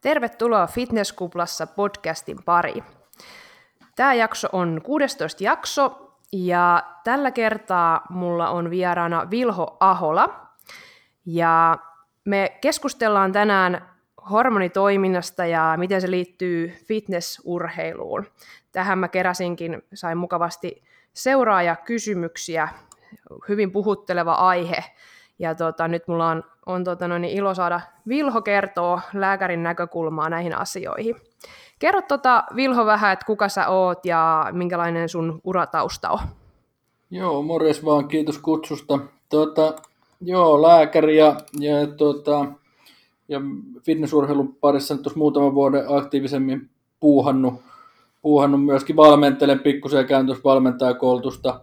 Tervetuloa Fitnesskuplassa podcastin pari. Tämä jakso on 16 jakso ja tällä kertaa mulla on vieraana Vilho Ahola. Ja me keskustellaan tänään hormonitoiminnasta ja miten se liittyy fitnessurheiluun. Tähän mä keräsinkin, sain mukavasti seuraaja kysymyksiä, hyvin puhutteleva aihe. Ja tota, nyt mulla on, on tota, noin, ilo saada Vilho kertoo lääkärin näkökulmaa näihin asioihin. Kerro tota, Vilho vähän, että kuka sä oot ja minkälainen sun uratausta on. Joo, morjes vaan, kiitos kutsusta. Tota, joo, lääkäri ja, ja, tota, ja fitnessurheilun parissa nyt muutaman vuoden aktiivisemmin puuhannut, puuhannut myöskin valmentelen pikkusen ja käyn tuossa valmentajakoulutusta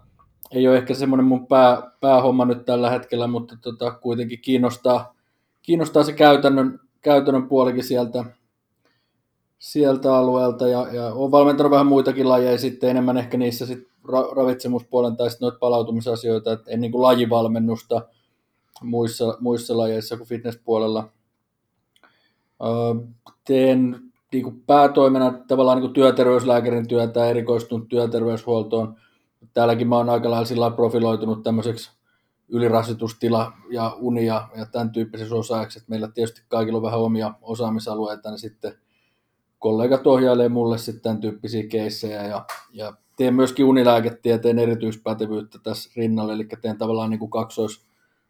ei ole ehkä semmoinen mun pää, päähomma nyt tällä hetkellä, mutta tota, kuitenkin kiinnostaa, kiinnostaa se käytännön, käytännön puolikin sieltä, sieltä alueelta ja, ja olen valmentanut vähän muitakin lajeja sitten enemmän ehkä niissä sit ra- ravitsemuspuolen tai sitten noita palautumisasioita, että en niin kuin lajivalmennusta muissa, muissa lajeissa kuin fitnesspuolella. Öö, teen niin kuin päätoimena tavallaan niin kuin työterveyslääkärin työtä, erikoistunut työterveyshuoltoon – täälläkin mä oon aika lailla sillä profiloitunut tämmöiseksi ylirasitustila ja unia ja tämän tyyppisessä osaajaksi, että meillä tietysti kaikilla on vähän omia osaamisalueita, niin sitten kollegat ohjailee mulle sitten tämän tyyppisiä keissejä ja, ja teen myöskin unilääketieteen erityispätevyyttä tässä rinnalle, eli teen tavallaan niin kuin kaksois,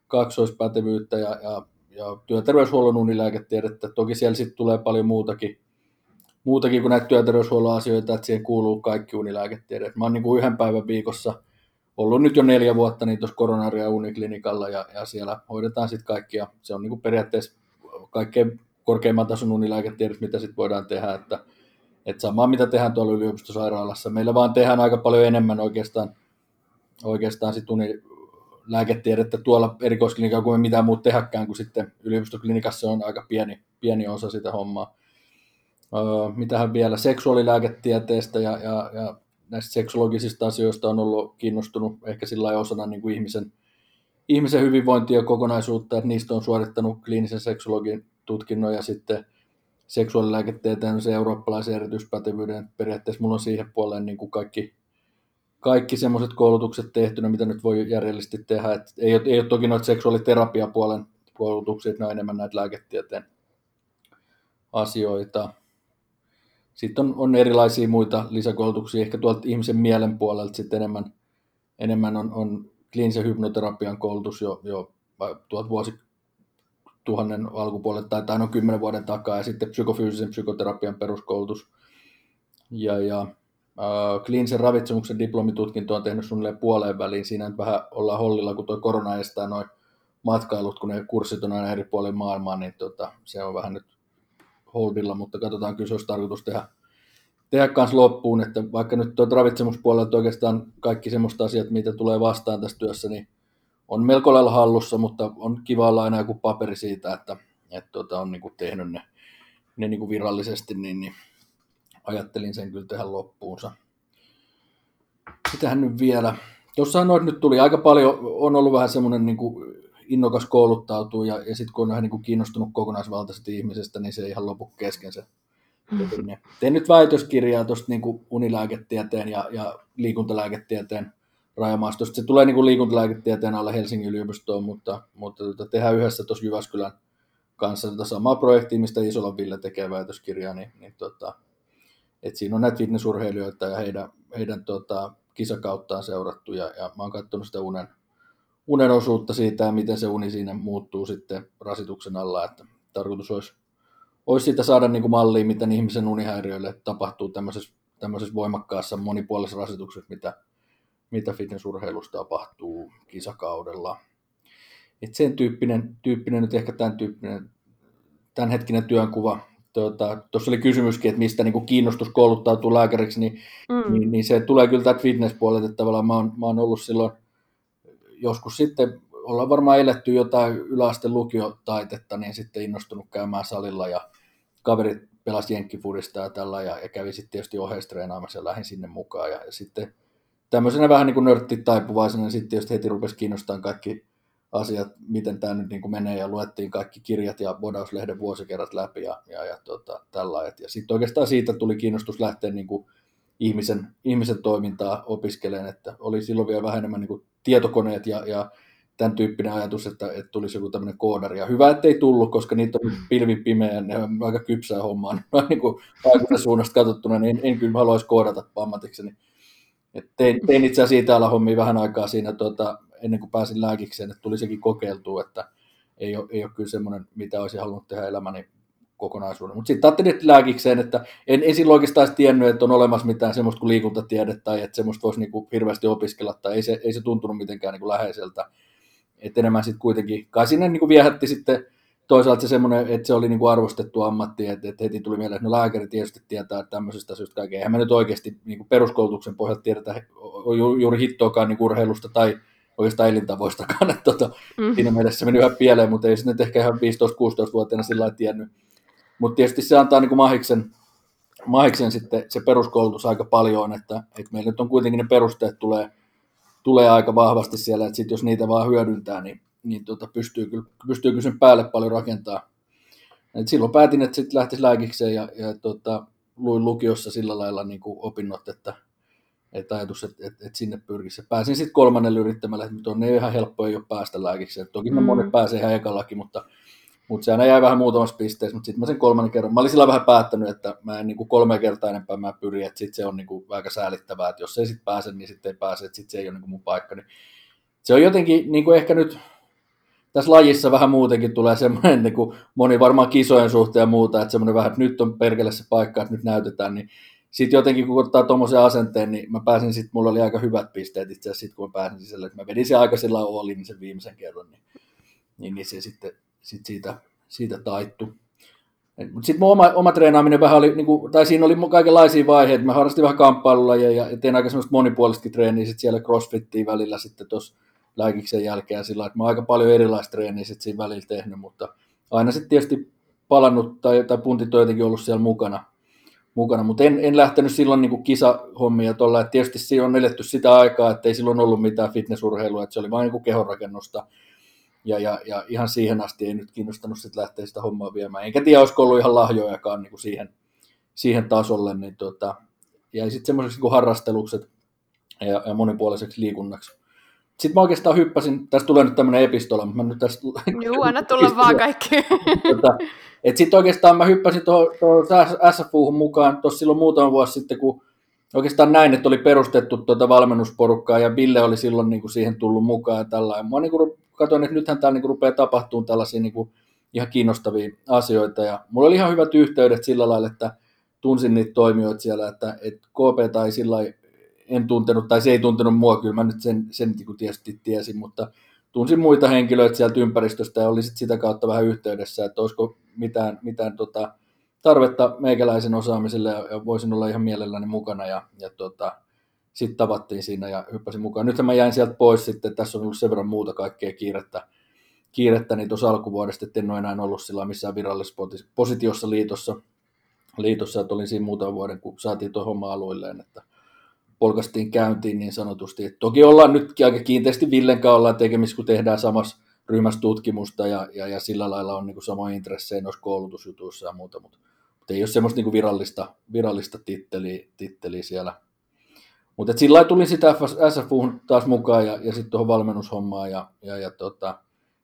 kaksoispätevyyttä ja, ja, ja työterveyshuollon unilääketiedettä. Toki siellä sitten tulee paljon muutakin muutakin kuin näitä työterveyshuollon asioita, että siihen kuuluu kaikki unilääketiedet. Mä oon niin kuin yhden päivän viikossa ollut nyt jo neljä vuotta niin tuossa koronaria uniklinikalla ja, ja siellä hoidetaan sitten kaikkia. Se on niin kuin periaatteessa kaikkein korkeimman tason unilääketiedet, mitä sitten voidaan tehdä, että, että samaa mitä tehdään tuolla yliopistosairaalassa. Meillä vaan tehdään aika paljon enemmän oikeastaan, oikeastaan sit unilääketiedettä tuolla erikoisklinikalla kuin mitään muuta tehdäkään, kun sitten yliopistoklinikassa on aika pieni, pieni osa sitä hommaa mitähän vielä, seksuaalilääketieteestä ja, ja, ja näistä seksologisista asioista on ollut kiinnostunut ehkä sillä osana niin kuin ihmisen, ihmisen hyvinvointia kokonaisuutta, että niistä on suorittanut kliinisen seksologin tutkinnon ja sitten seksuaalilääketieteen se eurooppalaisen erityispätevyyden. Periaatteessa mulla on siihen puoleen niin kuin kaikki, kaikki semmoiset koulutukset tehtynä, mitä nyt voi järjellisesti tehdä. Et ei, ole, ei ole toki noita seksuaaliterapiapuolen koulutuksia, että ne on enemmän näitä lääketieteen asioita. Sitten on, on erilaisia muita lisäkoulutuksia, ehkä tuolta ihmisen mielen puolelta sitten enemmän, enemmän on, on kliinisen hypnoterapian koulutus jo, jo tuolta vuosi tuhannen alkupuolelle tai, tai noin kymmenen vuoden takaa, ja sitten psykofyysisen psykoterapian peruskoulutus. Ja, ja äh, kliinisen ravitsemuksen diplomitutkinto on tehnyt suunnilleen puoleen väliin. Siinä nyt vähän ollaan hollilla, kun tuo korona estää noin matkailut, kun ne kurssit on aina eri puolilla maailmaa, niin tota, se on vähän nyt holdilla, mutta katsotaan, kyllä se olisi tarkoitus tehdä, tehdä kanssa loppuun, että vaikka nyt tuo ravitsemuspuolelta oikeastaan kaikki semmoista asiat, mitä tulee vastaan tässä työssä, niin on melko lailla hallussa, mutta on kiva olla aina joku paperi siitä, että, että tuota, on niin kuin tehnyt ne, ne niin kuin virallisesti, niin, niin ajattelin sen kyllä tehdä loppuunsa. Mitähän nyt vielä? Tuossa nyt tuli aika paljon, on ollut vähän semmoinen niin kuin innokas kouluttautuu ja, ja sitten kun on vähän niin kuin kiinnostunut kokonaisvaltaisesti ihmisestä, niin se ei ihan lopu kesken se mm. Tein nyt väitöskirjaa tuosta niin unilääketieteen ja, ja liikuntalääketieteen rajamaastosta. Se tulee niin kuin liikuntalääketieteen alle Helsingin yliopistoon, mutta, mutta tota, tehdään yhdessä tuossa Jyväskylän kanssa tätä samaa projektia, mistä Isola Ville tekee väitöskirjaa, niin, niin tota, et siinä on näitä fitnessurheilijoita ja heidän, heidän tota, kisakauttaan seurattu, ja, ja mä oon katsonut sitä unen, unen osuutta siitä ja miten se uni siinä muuttuu sitten rasituksen alla, että tarkoitus olisi, olisi siitä saada niin kuin mallia, miten ihmisen unihäiriöille tapahtuu tämmöisessä, tämmöisessä voimakkaassa monipuolisessa rasituksessa, mitä, mitä fitnessurheilusta tapahtuu kisakaudella. Et sen tyyppinen, tyyppinen, nyt ehkä tämän tyyppinen, tämänhetkinen työnkuva. Tuota, tuossa oli kysymyskin, että mistä niin kuin kiinnostus kouluttautuu lääkäriksi, niin, mm. niin, niin, se tulee kyllä täältä fitnesspuolelta, että tavallaan mä oon, mä oon ollut silloin – joskus sitten ollaan varmaan eletty jotain yläaste lukiotaitetta, niin sitten innostunut käymään salilla ja kaverit pelasi jenkkifudista ja tällä ja, ja kävi sitten tietysti oheistreenaamassa ja lähdin sinne mukaan. Ja, ja sitten tämmöisenä vähän niin kuin niin sitten tietysti heti rupesi kiinnostamaan kaikki asiat, miten tämä nyt niin kuin menee, ja luettiin kaikki kirjat ja Bodauslehden vuosikerrat läpi ja, ja, ja tota, tällä. Ja sitten oikeastaan siitä tuli kiinnostus lähteä niin kuin ihmisen, ihmisen toimintaa opiskeleen, että oli silloin vielä vähän enemmän niin kuin tietokoneet ja, ja tämän tyyppinen ajatus, että, että tulisi joku tämmöinen koodari. Ja hyvä, ettei tullut, koska niitä on pilvin pimeä ne on aika kypsää hommaa. Niin kuin suunnasta katsottuna, niin en, en kyllä haluaisi koodata ammatikseni. Et tein, tein itse asiassa täällä hommia vähän aikaa siinä tuota, ennen kuin pääsin lääkikseen, että tuli sekin kokeiltua, että ei ole, ei ole kyllä semmoinen, mitä olisin halunnut tehdä elämäni kokonaisuuden. Mutta sitten ajattelin että lääkikseen, että en, en silloin oikeastaan tiennyt, että on olemassa mitään semmoista kuin liikuntatiede tai että semmoista voisi niinku hirveästi opiskella tai ei se, ei se tuntunut mitenkään niinku läheiseltä. Että enemmän sitten kuitenkin, kai sinne niinku viehätti sitten toisaalta se semmoinen, että se oli niinku arvostettu ammatti, että, että heti tuli mieleen, että no lääkäri tietysti tietää tämmöisestä asioista kaikkea. Eihän me nyt oikeasti niinku peruskoulutuksen pohjalta tiedetä juuri hittoakaan niinku urheilusta tai oikeastaan elintavoistakaan. Että tota, mm. Siinä mielessä se meni ihan pieleen, mutta ei nyt ehkä ihan 15-16-vuotiaana sillä lailla tiennyt. Mutta tietysti se antaa niin kuin mahiksen, mahiksen sitten se peruskoulutus aika paljon, että, että meillä nyt on kuitenkin ne perusteet tulee, tulee aika vahvasti siellä, että sit jos niitä vaan hyödyntää, niin, niin tota pystyy, kyllä, pystyy kyllä sen päälle paljon rakentaa. Et silloin päätin, että sitten lähtisi lääkikseen ja, ja tota, luin lukiossa sillä lailla niin kuin opinnot, että, että ajatus, että, että, että sinne pyrkisi. Pääsin sitten kolmannelle yrittämällä, että on ne ihan helppo ei ole päästä lääkikseen. Toki mm. monet pääsee ihan ekallakin, mutta, mutta se aina jäi vähän muutamassa pisteessä, mutta sitten mä sen kolmannen kerran, mä olin sillä vähän päättänyt, että mä en niin kuin kolme kertaa enempää mä pyrin, että sitten se on niin kuin aika säälittävää, että jos ei sitten pääse, niin sitten ei pääse, että sitten se ei ole niin kuin mun paikka. Niin se on jotenkin niin kuin ehkä nyt tässä lajissa vähän muutenkin tulee semmoinen, niin kuin moni varmaan kisojen suhteen ja muuta, että semmoinen vähän, että nyt on perkele se paikka, että nyt näytetään, niin sitten jotenkin kun ottaa tuommoisen asenteen, niin mä pääsin sitten, mulla oli aika hyvät pisteet itse asiassa sit, kun mä pääsin sisälle, että mä vedin sen aika sillä olin sen viimeisen kerran, niin, niin, niin se sitten sit siitä, siitä taittu. Sitten oma, oma treenaaminen vähän oli, niinku, tai siinä oli kaikenlaisia vaiheita, mä harrastin vähän kamppailulajeja ja tein aika semmoista monipuolistakin treeniä sit siellä crossfittiin välillä sitten tuossa lääkiksen jälkeen sillä että mä oon aika paljon erilaista treeniä sit siinä välillä tehnyt, mutta aina sitten tietysti palannut tai, tai puntit on jotenkin ollut siellä mukana, mukana. mutta en, en lähtenyt silloin niin kisahommia tuolla, että tietysti siinä on eletty sitä aikaa, että ei silloin ollut mitään fitnessurheilua, että se oli vain niin kehonrakennusta, ja, ja, ja, ihan siihen asti ei nyt kiinnostanut sit lähteä sitä hommaa viemään, enkä tiedä, olisiko ollut ihan lahjojakaan niin kuin siihen, siihen tasolle, niin tota, jäi sitten semmoiseksi niin harrastelukset ja, ja monipuoliseksi liikunnaksi. Sitten mä oikeastaan hyppäsin, tästä tulee nyt tämmöinen epistola, mutta mä nyt tästä... Joo, anna tulla vaan kaikki. tota, et sitten oikeastaan mä hyppäsin tuohon SFU mukaan tuossa silloin muutama vuosi sitten, kun oikeastaan näin, että oli perustettu tuota valmennusporukkaa ja Ville oli silloin niin kuin siihen tullut mukaan ja tällainen. Mä niin kuin katsoin, että nythän täällä niin rupeaa tapahtumaan tällaisia niin ihan kiinnostavia asioita. Ja mulla oli ihan hyvät yhteydet sillä lailla, että tunsin niitä toimijoita siellä, että, että KP tai sillä en tuntenut, tai se ei tuntenut mua, kyllä mä nyt sen, sen niin tietysti tiesin, mutta tunsin muita henkilöitä sieltä ympäristöstä ja oli sit sitä kautta vähän yhteydessä, että olisiko mitään, mitään tota, tarvetta meikäläisen osaamiselle ja, ja voisin olla ihan mielelläni mukana ja, ja tota, sitten tavattiin siinä ja hyppäsin mukaan. Nyt mä jäin sieltä pois sitten, tässä on ollut sen verran muuta kaikkea kiirettä, kiirettä niin tuossa alkuvuodesta, että en ole enää ollut sillä missään virallisessa positiossa liitossa, liitossa, että olin siinä muutaman vuoden, kun saatiin tuo homma aluilleen, että polkastiin käyntiin niin sanotusti. Et toki ollaan nytkin aika kiinteästi Villen kanssa ollaan tekemisissä, kun tehdään samassa ryhmässä tutkimusta ja, ja, ja sillä lailla on niin samoja intressejä noissa koulutusjutuissa ja muuta, mutta, mutta ei ole semmoista niin virallista, virallista titteliä, titteliä siellä. Mutta sillä tulin sitä SFU taas mukaan ja, ja sitten tuohon valmennushommaan ja, ja, ja tota,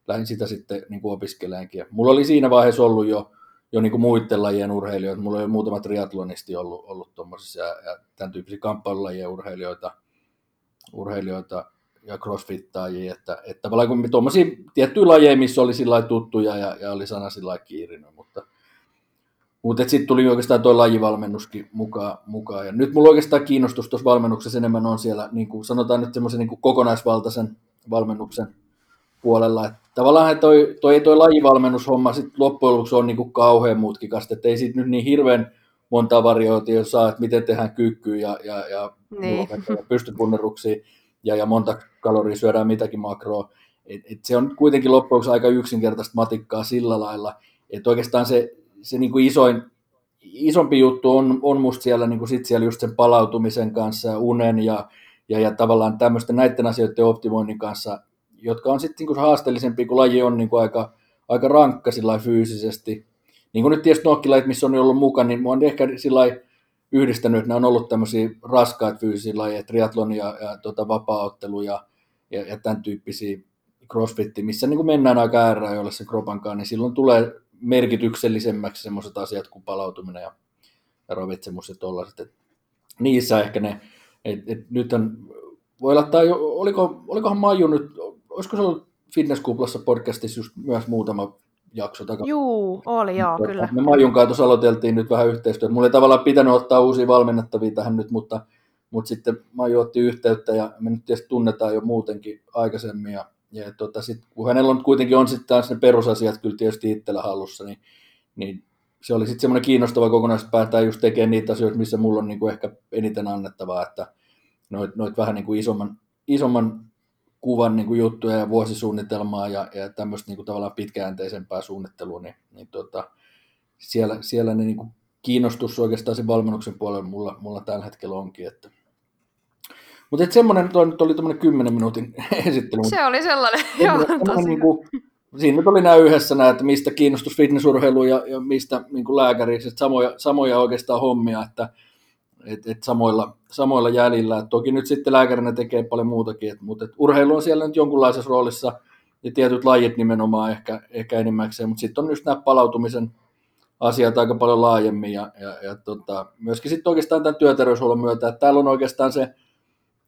lähdin sitä sitten niin opiskeleenkin. mulla oli siinä vaiheessa ollut jo jo niin muiden lajien urheilijoita. Mulla jo muutama triatlonisti ollut, ollut tuommoisissa ja, ja tämän tyyppisiä kamppailulajien urheilijoita, urheilijoita ja crossfittajia, että, että tavallaan kun tuommoisia tiettyjä lajeja, missä oli sillä tuttuja ja, ja oli sana sillä kiirinyt, mutta, mutta sitten tuli oikeastaan tuo lajivalmennuskin mukaan, mukaan. Ja nyt mulla oikeastaan kiinnostus tuossa valmennuksessa enemmän on siellä, niin kuin sanotaan nyt semmoisen niin kokonaisvaltaisen valmennuksen puolella. Että tavallaan toi, toi, toi lajivalmennushomma sit loppujen lopuksi on niin kuin kauhean mutkikasta, että ei siitä nyt niin hirveän monta varioitia saa, että miten tehdään kyykkyä ja, ja, ja, niin. ja pystypunneruksia ja, ja monta kaloria syödään mitäkin makroa. Et, et se on kuitenkin loppujen lopuksi aika yksinkertaista matikkaa sillä lailla, että oikeastaan se, se niin kuin isoin, isompi juttu on, on musta siellä, niin kuin sit siellä just sen palautumisen kanssa, unen ja, ja, ja tavallaan tämmöisten näiden asioiden optimoinnin kanssa jotka on sitten niin haasteellisempi, kun laji on niin kuin aika, aika rankka sillä fyysisesti. Niin kuin nyt tietysti nokkilajit, missä on ollut mukana, niin on ehkä sillä yhdistänyt, että nämä on ollut tämmöisiä raskaat fyysisiä lajeja, triathlon ja, ja tota, vapaa-ottelu ja, ja, ja tämän tyyppisiä crossfitti, missä niin kuin mennään aika ääräajoille sen kropankaan, niin silloin tulee merkityksellisemmäksi semmoiset asiat kuin palautuminen ja, ja ravitsemus ja tollaiset. niissä ehkä ne, et, et nythän voi olla, tai oliko, olikohan Maiju nyt, olisiko se ollut Fitnesskuplassa podcastissa just myös muutama jakso takana. Juu, oli joo, tota, kyllä. Me Maijun kanssa aloiteltiin nyt vähän yhteistyötä. Mulla ei tavallaan pitänyt ottaa uusia valmennettavia tähän nyt, mutta, mutta sitten Maiju otti yhteyttä ja me nyt tietysti tunnetaan jo muutenkin aikaisemmin. Ja, ja tota, sit, kun hänellä on kuitenkin on sitten taas ne perusasiat kyllä tietysti itsellä hallussa, niin, niin se oli sitten semmoinen kiinnostava kokonaisuus, että just tekemään niitä asioita, missä mulla on niin kuin ehkä eniten annettavaa, että noit, noit vähän niin kuin isomman, isomman kuvan niin kuin juttuja ja vuosisuunnitelmaa ja, ja tämmöistä niin kuin tavallaan pitkäjänteisempää suunnittelua, niin, niin tota, siellä, siellä ne niin kuin kiinnostus oikeastaan sen valmennuksen puolella mulla, mulla tällä hetkellä onkin. Että. Mutta semmoinen, toi nyt oli tämmöinen 10 minuutin esittely. Se oli sellainen, joo, tosi niin kuin, Siinä nyt oli nämä yhdessä nämä, että mistä kiinnostus fitnessurheilu ja, ja mistä niin kuin lääkäri, samoja, samoja oikeastaan hommia, että et, et samoilla, samoilla jäljillä. Et toki nyt sitten lääkärinä tekee paljon muutakin, et, mutta et urheilu on siellä nyt jonkunlaisessa roolissa ja tietyt lajit nimenomaan ehkä, ehkä enimmäkseen, mutta sitten on just nämä palautumisen asiat aika paljon laajemmin ja, ja, ja tota, myöskin sitten oikeastaan tämän työterveyshuollon myötä, että täällä on oikeastaan se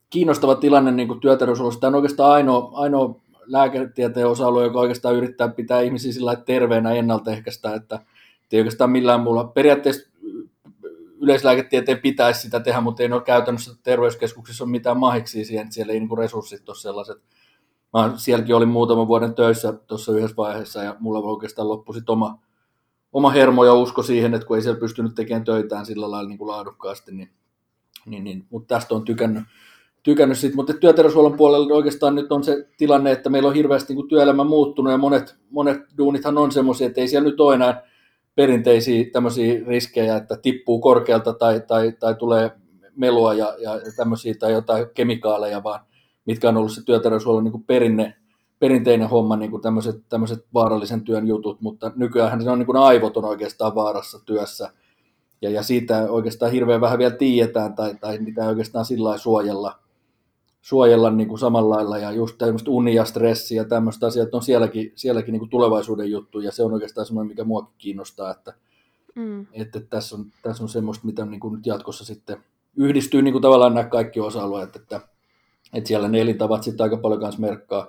kiinnostava tilanne niin kuin työterveyshuollossa, tämä on oikeastaan ainoa, ainoa lääketieteen osa-alue, joka oikeastaan yrittää pitää ihmisiä sillä terveenä ennaltaehkäistä, että ei oikeastaan millään muulla. Periaatteessa yleislääketieteen pitäisi sitä tehdä, mutta ei ole käytännössä terveyskeskuksissa ole mitään mahiksi siihen, että siellä ei niin resurssit ole sellaiset. Mä sielläkin olin muutaman vuoden töissä tuossa yhdessä vaiheessa ja mulla oikeastaan loppui oma, oma hermo ja usko siihen, että kun ei siellä pystynyt tekemään töitään sillä lailla niin kuin laadukkaasti, niin, niin, niin mutta tästä on tykännyt, tykännyt sit, mutta työterveyshuollon puolella oikeastaan nyt on se tilanne, että meillä on hirveästi niin kuin työelämä muuttunut ja monet, monet duunithan on semmoisia, että ei siellä nyt ole enää perinteisiä tämmöisiä riskejä, että tippuu korkealta tai, tai, tai tulee melua ja, ja tämmöisiä tai jotain kemikaaleja, vaan mitkä on ollut se työterveyshuollon niin kuin perinne, perinteinen homma, niin kuin tämmöiset, tämmöiset vaarallisen työn jutut, mutta nykyään se on niin kuin aivot on oikeastaan vaarassa työssä, ja, ja siitä oikeastaan hirveän vähän vielä tiedetään, tai, tai mitä oikeastaan sillä suojella, suojella niin kuin samalla lailla, ja just tämmöistä uni ja stressi ja tämmöistä asiat on sielläkin, sielläkin niin kuin tulevaisuuden juttu, ja se on oikeastaan semmoinen, mikä muakin kiinnostaa, että, mm. että tässä, on, tässä on semmoista, mitä niin kuin nyt jatkossa sitten yhdistyy niin kuin tavallaan nämä kaikki osa-alueet, että, että siellä ne elintavat sitten aika paljon kanssa merkkaa,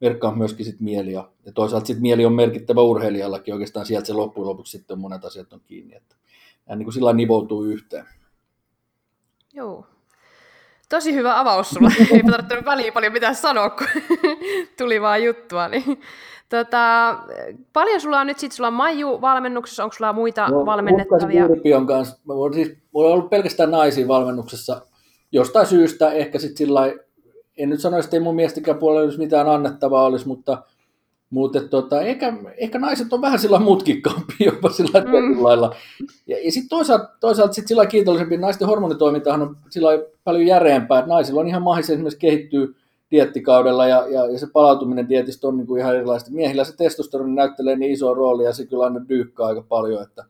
merkkaa myöskin sit mieli, ja, ja toisaalta sitten mieli on merkittävä urheilijallakin, oikeastaan sieltä se loppujen lopuksi sitten monet asiat on kiinni, että nämä niin kuin sillä nivoutuu yhteen. Joo, Tosi hyvä avaus sulla. Ei tarvitse väliin paljon mitään sanoa, kun tuli vaan juttua. Niin. Tota, paljon sulla on nyt sitten, sulla on Maiju valmennuksessa, onko sulla muita no, valmennettavia? Urpion kanssa. Mä voin, siis, ollut pelkästään naisia valmennuksessa jostain syystä, ehkä sitten sillä en nyt sanoisi, että ei mun mielestäkään puolella olisi mitään annettavaa olisi, mutta mutta tota, ehkä, ehkä, naiset on vähän sillä mutkikkaampi jopa sillä mm. lailla. Ja, ja sitten toisaalta, toisaalta sit sillä kiitollisempi, naisten hormonitoimintahan on sillä paljon järeempää, että naisilla on ihan mahdollista esimerkiksi kehittyy diettikaudella ja, ja, ja se palautuminen dietistä on niin kuin ihan erilaista. Miehillä se testosteroni näyttelee niin iso rooli ja se kyllä aina dyykkaa aika paljon. Että,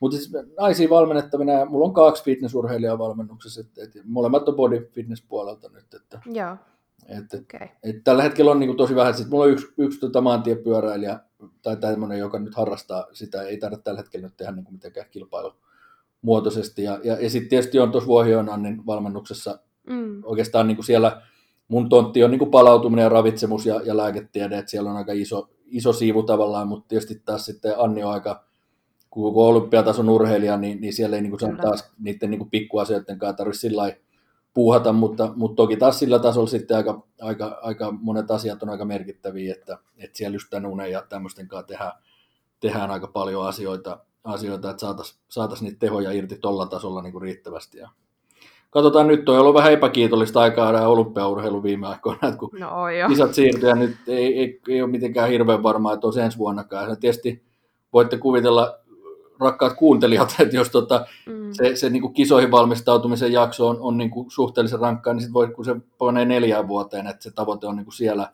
mutta siis naisia valmennettavina, ja mulla on kaksi fitnessurheilijaa valmennuksessa, että, että molemmat on body fitness puolelta nyt. Että, Joo. Että, okay. et tällä hetkellä on niin kuin tosi vähän, sitten mulla on yksi, yksi tota maantiepyöräilijä tai tämmöinen, joka nyt harrastaa sitä, ei tarvitse tällä hetkellä nyt tehdä niin kuin mitenkään kilpailumuotoisesti. Ja, ja, ja sitten tietysti on tuossa Vuohionannin valmennuksessa mm. oikeastaan niin kuin siellä mun tontti on niin kuin palautuminen ja ravitsemus ja, ja lääketiede, että siellä on aika iso, iso siivu tavallaan, mutta tietysti taas sitten Anni on aika, kun olympiatason urheilija, niin, niin siellä ei niin kuin taas niiden niin kuin pikkuasioiden kanssa tarvitse sillä lailla puuhata, mutta, mutta toki taas sillä tasolla sitten aika, aika, aika monet asiat on aika merkittäviä, että, että siellä just tämän unen ja tämmöisten kanssa tehdään, tehdään aika paljon asioita, asioita että saataisiin saatais niitä tehoja irti tuolla tasolla niin kuin riittävästi. Ja katsotaan nyt, on ollut vähän epäkiitollista aikaa nämä olympiaurheilu viime aikoina, että kun no, jo. isat siirtyy ja nyt ei, ei, ei, ole mitenkään hirveän varmaa, että olisi ensi vuonnakaan. Ja tietysti voitte kuvitella rakkaat kuuntelijat, että jos tota, mm. se, se niin kuin kisoihin valmistautumisen jakso on, on niin kuin suhteellisen rankkaa, niin sitten voi, kun se panee neljään vuoteen, että se tavoite on niin kuin siellä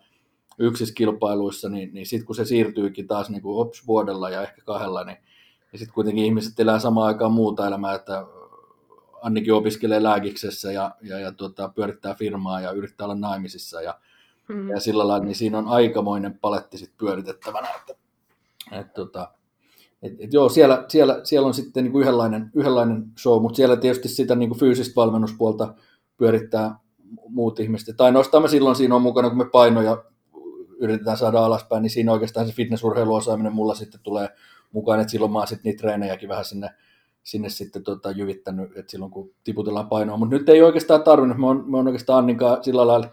yksissä kilpailuissa, niin, niin sitten kun se siirtyykin taas niin kuin ops vuodella ja ehkä kahdella, niin ja sitten kuitenkin ihmiset elää samaan aikaan muuta elämää, että Annikin opiskelee lääkiksessä ja, ja, ja tuota, pyörittää firmaa ja yrittää olla naimisissa ja, mm. ja sillä lailla, niin siinä on aikamoinen paletti sit pyöritettävänä. Että, et, tota, et, et joo, siellä, siellä, siellä on sitten niin kuin yhdenlainen, yhdenlainen show, mutta siellä tietysti sitä niin kuin fyysistä valmennuspuolta pyörittää muut ihmiset. Tai nostamme silloin siinä on mukana, kun me painoja yritetään saada alaspäin, niin siinä oikeastaan se fitnessurheiluosaaminen mulla sitten tulee mukaan, että silloin mä oon sitten niitä treenejäkin vähän sinne, sinne sitten tota, jyvittänyt, että silloin kun tiputellaan painoa, mutta nyt ei oikeastaan tarvinnut, mä oon, mä oon oikeastaan Anninkaan sillä lailla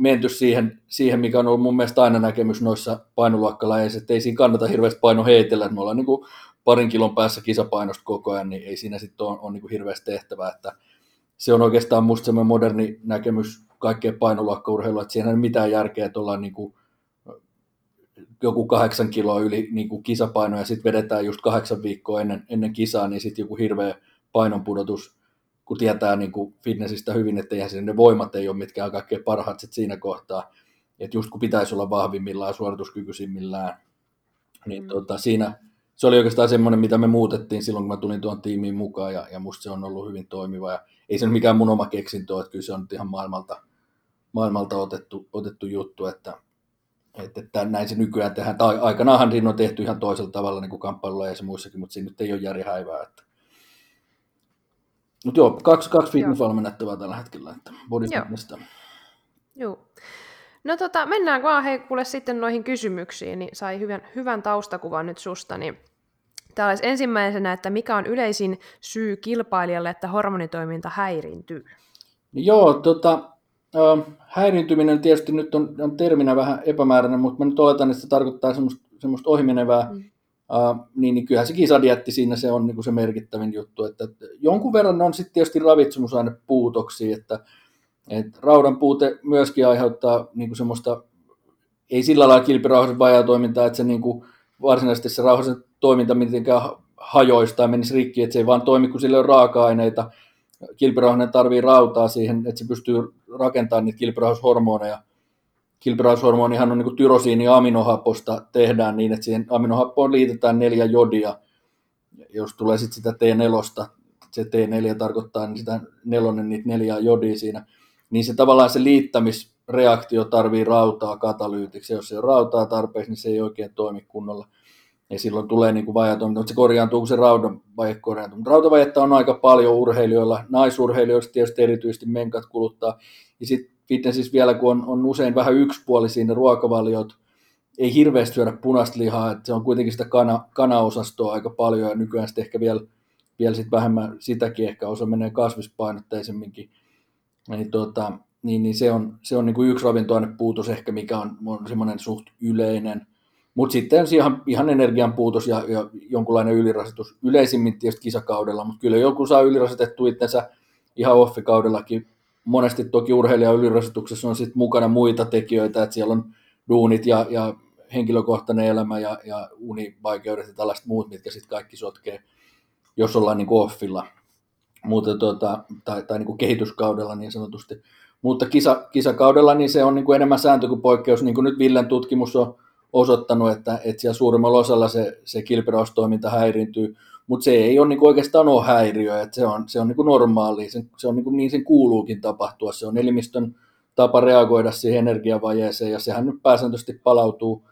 menty siihen, siihen, mikä on ollut mun mielestä aina näkemys noissa painoluokkalajeissa, että ei siinä kannata hirveästi paino heitellä, että me ollaan niin kuin parin kilon päässä kisapainosta koko ajan, niin ei siinä sitten ole, ole niin kuin hirveästi tehtävää, että se on oikeastaan musta semmoinen moderni näkemys kaikkeen painoluokkaurheilua, että siinä ei mitään järkeä, että ollaan niin kuin joku kahdeksan kiloa yli niin kuin kisapaino ja sitten vedetään just kahdeksan viikkoa ennen, ennen kisaa, niin sitten joku hirveä painonpudotus, kun tietää niin kuin fitnessistä hyvin, että eihän ne voimat ei ole mitkään kaikkein parhaat sit siinä kohtaa, että just kun pitäisi olla vahvimmillaan suorituskykyisimmillään, niin mm. tota, siinä se oli oikeastaan semmoinen, mitä me muutettiin silloin, kun mä tulin tuon tiimiin mukaan, ja, ja musta se on ollut hyvin toimiva, ja ei se mikään mun oma keksintö ole, että kyllä se on ihan maailmalta, maailmalta otettu, otettu juttu, että, että, että näin se nykyään tehdään. Tai aikanaanhan siinä on tehty ihan toisella tavalla niin kuin kamppailulla ja muissakin, mutta siinä nyt ei ole Jari Häivää. Että. Mutta joo, kaksi, kaksi fitnessvalmennettavaa tällä hetkellä, että body joo. joo. No tota, mennään vaan hei kuule sitten noihin kysymyksiin, niin sai hyvän, hyvän taustakuvan nyt susta, niin Tämä olisi ensimmäisenä, että mikä on yleisin syy kilpailijalle, että hormonitoiminta häiriintyy? Joo, tota, äh, häiriintyminen tietysti nyt on, on terminä vähän epämääräinen, mutta mä nyt oletan, että se tarkoittaa semmoista, semmoista ohimenevää, mm. Äh, niin, niin kyllähän se kisadietti siinä se on niin kuin se merkittävin juttu, että jonkun verran on sitten tietysti ravitsemusaine että, että raudan puute myöskin aiheuttaa niin kuin semmoista, ei sillä lailla kilpirauhasen vajaa toimintaa, että se niin kuin, varsinaisesti se rauhasen toiminta mitenkään hajoisi tai menisi rikki, että se ei vaan toimi, kun sillä on raaka-aineita. Kilpirauhanen tarvii rautaa siihen, että se pystyy rakentamaan niitä kilpirauhashormoneja. Kilpirauhashormonihan on niin tyrosiini aminohaposta tehdään niin, että siihen aminohappoon liitetään neljä jodia. Jos tulee sitten sitä T4, se T4 tarkoittaa niin sitä nelonen niitä neljää jodia siinä, niin se tavallaan se liittämisreaktio tarvii rautaa katalyytiksi. Jos se on rautaa tarpeeksi, niin se ei oikein toimi kunnolla ja silloin tulee niin vajatonta, mutta se korjaantuu, kun se raudan vaje korjaantuu. Mutta rautavajetta on aika paljon urheilijoilla, naisurheilijoilla tietysti erityisesti menkat kuluttaa. Ja sitten fitnessissä vielä, kun on, on usein vähän yksipuolisia ne ruokavaliot, ei hirveästi syödä punaista lihaa, että se on kuitenkin sitä kana, kanaosastoa aika paljon ja nykyään sitten ehkä vielä, vielä sit vähemmän sitäkin, ehkä osa menee kasvispainotteisemminkin. Niin, tuota, niin, niin se on, se on niin kuin yksi ravintoainepuutos ehkä, mikä on, on semmoinen suht yleinen. Mutta sitten ihan, ihan energian puutos ja, ja jonkunlainen ylirasitus yleisimmin tietysti kisakaudella, mutta kyllä joku saa ylirasitettua itsensä ihan offikaudellakin. Monesti toki urheilija ylirasituksessa on sitten mukana muita tekijöitä, että siellä on duunit ja, ja henkilökohtainen elämä ja, ja univaikeudet ja tällaiset muut, mitkä sitten kaikki sotkee, jos ollaan niin offilla. Mutta tuota, tai, tai niin kuin kehityskaudella niin sanotusti. Mutta kisa, kisakaudella niin se on niin kuin enemmän sääntö kuin poikkeus, niin kuin nyt Villen tutkimus on osoittanut, että, että siellä suurimmalla osalla se, se kilpiraustoiminta häiriintyy, mutta se ei ole niin oikeastaan ole häiriö, että se on, se on niin normaali, se, se on niin, kuin niin sen kuuluukin tapahtua, se on elimistön tapa reagoida siihen energiavajeeseen ja sehän nyt pääsääntöisesti palautuu.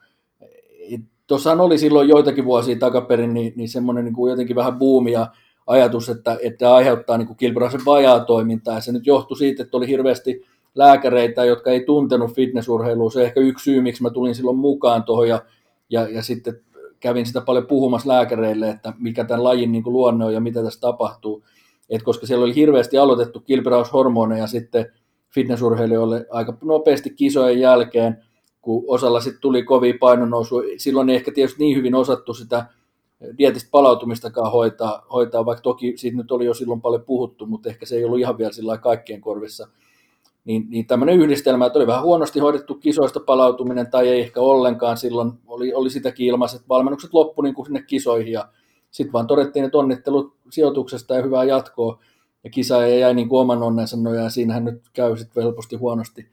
Tuossahan oli silloin joitakin vuosia takaperin niin, niin semmoinen niin kuin jotenkin vähän buumi ja ajatus, että, että aiheuttaa niin kilpirauhasen vajaa toimintaa ja se nyt johtui siitä, että oli hirveästi lääkäreitä, jotka ei tuntenut fitnessurheilua. Se ehkä yksi syy, miksi mä tulin silloin mukaan tuohon ja, ja, ja sitten kävin sitä paljon puhumassa lääkäreille, että mikä tämän lajin niin kuin luonne on ja mitä tässä tapahtuu. Et koska siellä oli hirveästi aloitettu kilpiraushormoneja sitten fitnessurheilijoille aika nopeasti kisojen jälkeen, kun osalla sitten tuli kovia painonousu. Silloin ei ehkä tietysti niin hyvin osattu sitä dietistä palautumistakaan hoitaa, hoitaa, vaikka toki siitä nyt oli jo silloin paljon puhuttu, mutta ehkä se ei ollut ihan vielä sillä kaikkien korvissa – niin, niin tämmöinen yhdistelmä, että oli vähän huonosti hoidettu kisoista palautuminen tai ei ehkä ollenkaan. Silloin, oli, oli sitäkin ilmaiset valmennukset loppu niin kuin sinne kisoihin ja sitten vaan todettiin, että onnittelut sijoituksesta ja hyvää jatkoa. Ja kisa jäi niin kuin oman onnensa nojaan, siinähän nyt käy sitten helposti huonosti.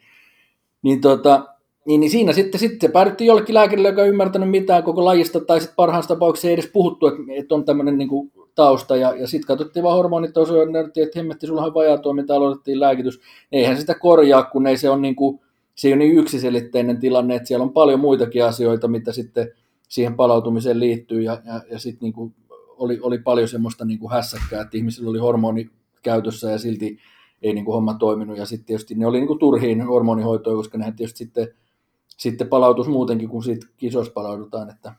Niin tota, niin, niin siinä sitten, sitten päädyttiin jollekin lääkärille, joka ei ymmärtänyt mitään koko lajista, tai sitten parhaassa tapauksessa ei edes puhuttu, että, että on tämmöinen niin kuin, tausta, ja, ja sitten katsottiin vaan hormonit osoitettiin, että hemmetti, sulla on vajaa toiminta, aloitettiin lääkitys. Eihän sitä korjaa, kun ei se ole niin, kuin, se ei ole niin yksiselitteinen tilanne, että siellä on paljon muitakin asioita, mitä sitten siihen palautumiseen liittyy, ja, ja, ja sitten niin kuin oli, oli paljon semmoista niin kuin hässäkkää, että ihmisillä oli hormoni käytössä ja silti ei niin kuin homma toiminut, ja sitten tietysti ne oli niin kuin turhiin hormonihoitoja, koska ne tietysti sitten, sitten palautus muutenkin, kun siitä kisoissa palaudutaan, että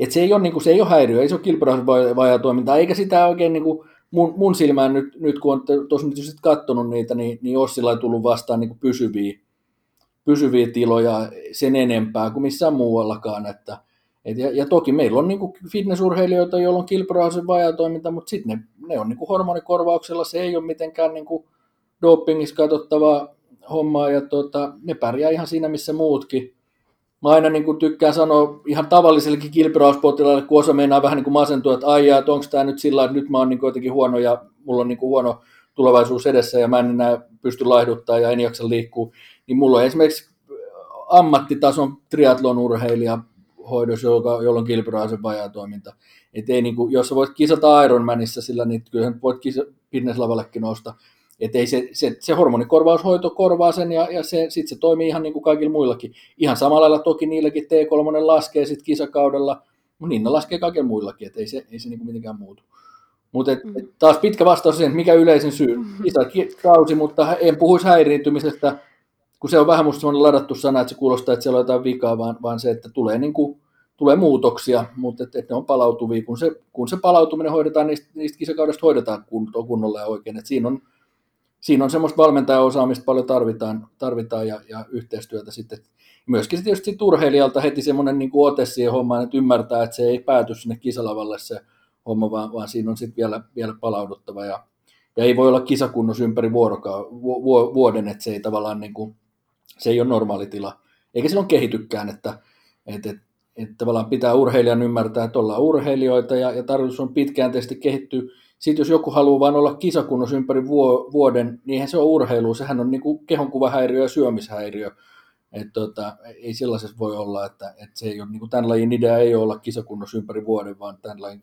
et se, ei ole, niin kuin, se ei ole häiriö, ei se ole kilpirauhasvajaa toimintaa, eikä sitä oikein niin kuin, mun, mun silmään nyt, nyt kun on tuossa nyt sitten katsonut niitä, niin, niin ole sillä tullut vastaan niin kuin pysyviä, pysyviä tiloja sen enempää kuin missään muuallakaan. Että, et, ja, ja, toki meillä on niin kuin fitnessurheilijoita, joilla on kilpirauhasen vajatoiminta, mutta sitten ne, ne on niin kuin hormonikorvauksella, se ei ole mitenkään niin kuin dopingissa katsottavaa hommaa, ja tota, ne pärjää ihan siinä, missä muutkin mä aina niin kuin tykkään sanoa ihan tavallisellekin kilpirauspotilaalle, kun osa meinaa vähän niin kuin masentua, että ai että onko tämä nyt sillä että nyt mä oon niin jotenkin huono ja mulla on niin kuin huono tulevaisuus edessä ja mä en enää pysty laihduttaa ja en jaksa liikkua, niin mulla on esimerkiksi ammattitason triatlon urheilija hoidossa, joka, jolla on kilpirauhasen vajaa toiminta. Et ei niin kuin, jos sä voit kisata Ironmanissa sillä, niin kyllä voit kisa, fitnesslavallekin nousta. Et ei se, se, se hormonikorvaushoito korvaa sen ja, ja se, sitten se toimii ihan niin kuin kaikilla muillakin. Ihan samalla lailla toki niilläkin T3 laskee sitten kisakaudella, mutta niin ne laskee kaikilla muillakin, että ei se, ei se niin kuin mitenkään muutu. Mutta mm. taas pitkä vastaus siihen, mikä yleisin syy. Kisakausi, mutta en puhuisi häiriintymisestä, kun se on vähän musta sellainen ladattu sana, että se kuulostaa, että siellä on jotain vikaa, vaan, vaan se, että tulee, niin kuin, tulee muutoksia, mutta että, että ne on palautuvia. Kun se, kun se palautuminen hoidetaan, niistä, niistä kisakaudesta hoidetaan kunnolla ja oikein. Että siinä on siinä on semmoista valmentajaosaamista paljon tarvitaan, tarvitaan ja, ja yhteistyötä sitten. Myöskin tietysti urheilijalta heti semmoinen niin ote siihen hommaan, että ymmärtää, että se ei pääty sinne kisalavalle se homma, vaan, vaan siinä on sitten vielä, vielä palauduttava ja, ja ei voi olla kisakunnos ympäri vu, vu, vuoden, että se ei tavallaan niin kuin, se ei ole normaali tila, eikä silloin kehitykään, että, että, että, että tavallaan pitää urheilijan ymmärtää, että ollaan urheilijoita ja, ja tarkoitus on pitkäänteisesti kehittyä sitten jos joku haluaa vain olla kisakunnossa ympäri vuoden, niin se on urheilu, sehän on niin kuin kehonkuvahäiriö ja syömishäiriö. Et tota, ei sellaisessa voi olla, että, että se ei ole, niin kuin tämän lajin idea ei ole olla kisakunnossa ympäri vuoden, vaan tämän lajin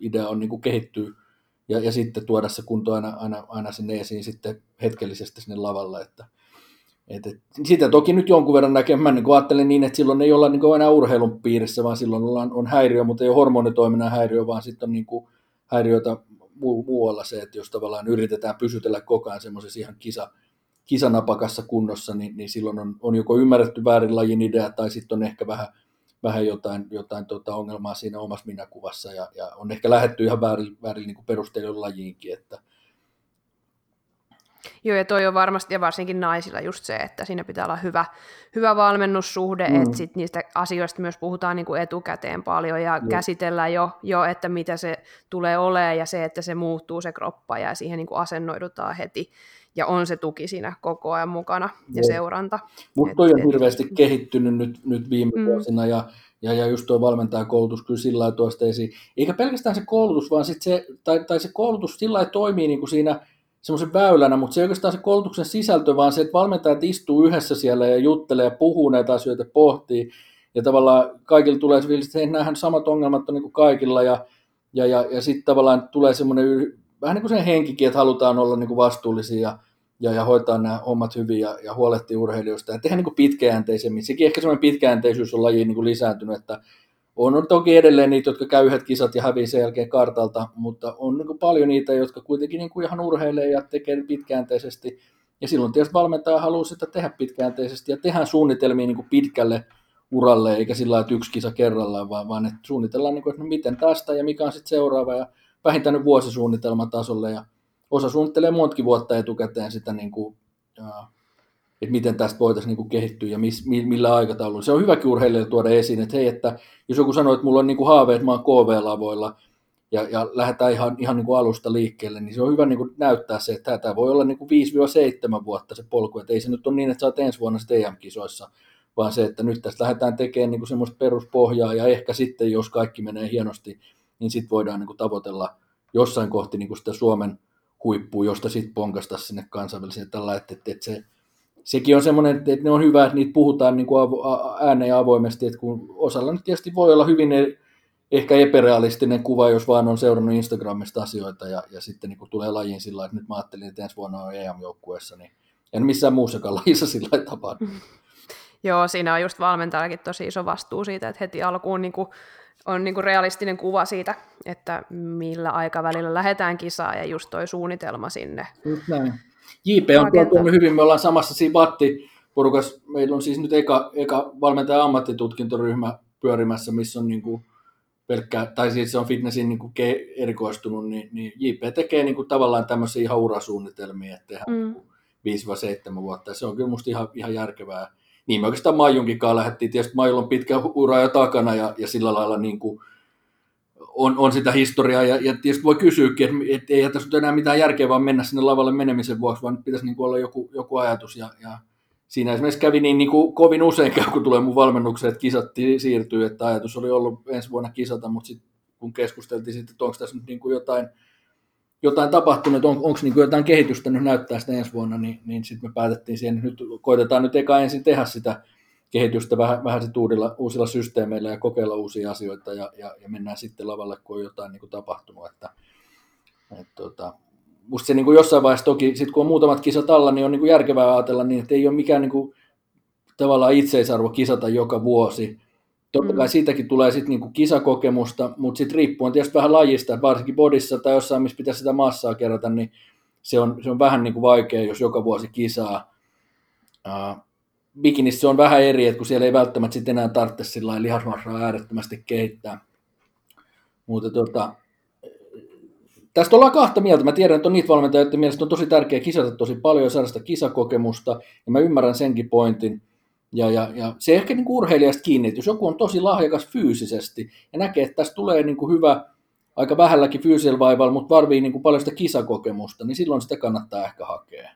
idea on niin kuin kehittyä ja, ja sitten tuoda se kunto aina, aina, aina sinne esiin sitten hetkellisesti sinne lavalle. Että, et, et, sitä toki nyt jonkun verran näkemään, niin ajattelen niin, että silloin ei olla niin enää urheilun piirissä, vaan silloin ollaan, on häiriö, mutta ei ole hormonitoiminnan häiriö, vaan sitten on niin kuin häiriöitä muu, muualla se, että jos tavallaan yritetään pysytellä koko ajan semmoisessa ihan kisa, kisanapakassa kunnossa, niin, niin silloin on, on joko ymmärretty väärin lajin idea tai sitten on ehkä vähän, vähän jotain, jotain tota ongelmaa siinä omassa minäkuvassa ja, ja on ehkä lähetty ihan väärin, väärin niin perusteilla lajiinkin, että, Joo, ja toi on varmasti, ja varsinkin naisilla just se, että siinä pitää olla hyvä, hyvä valmennussuhde, mm. että sit niistä asioista myös puhutaan niin kuin etukäteen paljon, ja Joo. käsitellään jo, jo, että mitä se tulee olemaan, ja se, että se muuttuu se kroppa, ja siihen niin kuin asennoidutaan heti, ja on se tuki siinä koko ajan mukana, ja Joo. seuranta. Mutta toi on et, hirveästi et... kehittynyt nyt, nyt viime mm. vuosina, ja ja, ja just tuo valmentajakoulutus kyllä sillä lailla tuosta esiin. Eikä pelkästään se koulutus, vaan sit se, tai, tai se koulutus sillä lailla toimii niin kuin siinä semmoisen väylänä, mutta se ei oikeastaan se koulutuksen sisältö, vaan se, että valmentajat istuu yhdessä siellä ja juttelee ja puhuu näitä asioita, pohtii, ja tavallaan kaikilla tulee se että hei, näähän samat ongelmat on niin kuin kaikilla, ja, ja, ja, ja sitten tavallaan tulee semmoinen vähän niin kuin sen henkikin, että halutaan olla niin kuin vastuullisia ja, ja, ja hoitaa nämä hommat hyvin ja, ja huolehtia urheilijoista ja tehdä niin kuin pitkäjänteisemmin. Sekin ehkä semmoinen pitkäjänteisyys on lajiin niin kuin lisääntynyt, että on toki edelleen niitä, jotka käy yhdet kisat ja hävii sen jälkeen kartalta, mutta on niin paljon niitä, jotka kuitenkin niin kuin ihan urheilee ja tekee pitkäänteisesti. Ja silloin tietysti valmentaja haluaa sitä tehdä pitkäänteisesti ja tehdään suunnitelmia niin kuin pitkälle uralle, eikä sillä että yksi kisa kerrallaan, vaan, vaan että suunnitellaan, niin kuin, että no miten tästä ja mikä on sitten seuraava ja vähintään nyt vuosisuunnitelmatasolle ja osa suunnittelee montakin vuotta etukäteen sitä niin kuin, että miten tästä voitaisiin niin kehittyä ja mis, millä aikataululla. Se on hyväkin urheilijalle tuoda esiin, että hei, että jos joku sanoo, että mulla on niin kuin haave, että mä oon KV-lavoilla ja, ja lähdetään ihan, ihan niin kuin alusta liikkeelle, niin se on hyvä niin kuin näyttää se, että tämä voi olla niin kuin 5-7 vuotta se polku, että ei se nyt ole niin, että sä oot ensi vuonna EM-kisoissa, vaan se, että nyt tästä lähdetään tekemään niin kuin semmoista peruspohjaa ja ehkä sitten, jos kaikki menee hienosti, niin sitten voidaan niin kuin tavoitella jossain kohti niin kuin sitä Suomen huippua, josta sitten ponkasta sinne kansainväliseen tällä, että, että se sekin on semmoinen, että ne on hyvä, että niitä puhutaan niin kuin ääneen ja avoimesti, että kun osalla nyt tietysti voi olla hyvin ehkä epärealistinen kuva, jos vaan on seurannut Instagramista asioita ja, ja sitten niin kun tulee lajiin sillä että nyt mä ajattelin, että ensi vuonna on EM-joukkueessa, niin en missään muussakaan lajissa sillä tapaa. Joo, siinä on just valmentajallakin tosi iso vastuu siitä, että heti alkuun niin kuin on niin kuin realistinen kuva siitä, että millä aikavälillä lähdetään kisaan ja just toi suunnitelma sinne. Just näin. JP on tuonut hyvin, me ollaan samassa siinä Batti-porukassa, meillä on siis nyt eka, eka valmentaja ammattitutkintoryhmä pyörimässä, missä on niin kuin pelkkä, tai siis se on fitnessin niin kuin erikoistunut, niin, niin JP tekee niin kuin tavallaan tämmöisiä ihan urasuunnitelmia, että tehdään mm. 5-7 vuotta, ja se on kyllä musta ihan, ihan järkevää. Niin me oikeastaan Maijunkin kanssa lähdettiin, tietysti Maijulla on pitkä ura jo takana, ja, ja sillä lailla niin kuin on, on sitä historiaa, ja, ja tietysti voi kysyäkin, että, että ei tässä nyt enää mitään järkeä vaan mennä sinne lavalle menemisen vuoksi, vaan pitäisi niin kuin olla joku, joku ajatus, ja, ja siinä esimerkiksi kävi niin, niin kuin kovin usein kun tulee mun valmennukseen, että kisat siirtyy, että ajatus oli ollut ensi vuonna kisata, mutta sitten kun keskusteltiin sitten, että onko tässä nyt niin kuin jotain, jotain tapahtunut, on, onko niin jotain kehitystä nyt näyttää sitä ensi vuonna, niin, niin sitten me päätettiin siihen, että nyt koitetaan nyt eka ensin tehdä sitä kehitystä vähän, vähän sit uudilla, uusilla systeemeillä ja kokeilla uusia asioita ja, ja, ja mennään sitten lavalle, kun on jotain niin kuin tapahtunut. Että, et, tota, musta se niin kuin jossain vaiheessa toki, sit kun on muutamat kisat alla, niin on niin kuin järkevää ajatella niin, että ei ole mikään niin kuin, tavallaan itseisarvo kisata joka vuosi. Totta kai mm. siitäkin tulee sitten niinku kisakokemusta, mutta sitten riippuen tietysti vähän lajista, varsinkin bodissa tai jossain, missä pitäisi sitä massaa kerätä, niin se on, se on vähän niinku vaikea, jos joka vuosi kisaa. Uh, bikinissä on vähän eri, että kun siellä ei välttämättä sitten enää tarvitse sillä lihasmassaa äärettömästi kehittää. Mutta tota, Tästä ollaan kahta mieltä. Mä tiedän, että on niitä valmentajia, että mielestä on tosi tärkeää kisata tosi paljon ja saada sitä kisakokemusta, ja mä ymmärrän senkin pointin. Ja, ja, ja se ehkä niin urheilijasta kiinni, että jos joku on tosi lahjakas fyysisesti ja näkee, että tästä tulee niin kuin hyvä, aika vähälläkin fyysisellä vaivalla, mutta varvii niin kuin paljon sitä kisakokemusta, niin silloin sitä kannattaa ehkä hakea.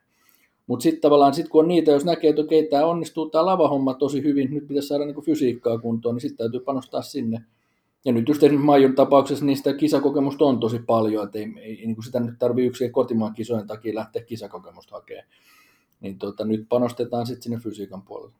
Mutta sitten tavallaan, sit kun on niitä, jos näkee, että okei, tämä onnistuu, tämä lavahomma tosi hyvin, nyt pitäisi saada niin fysiikkaa kuntoon, niin sitten täytyy panostaa sinne. Ja nyt just esimerkiksi Maijun tapauksessa niin sitä kisakokemusta on tosi paljon, että ei, ei niin kuin sitä nyt tarvitse yksin kotimaan kisojen takia lähteä kisakokemusta hakemaan. Niin tota, nyt panostetaan sitten sinne fysiikan puolelle.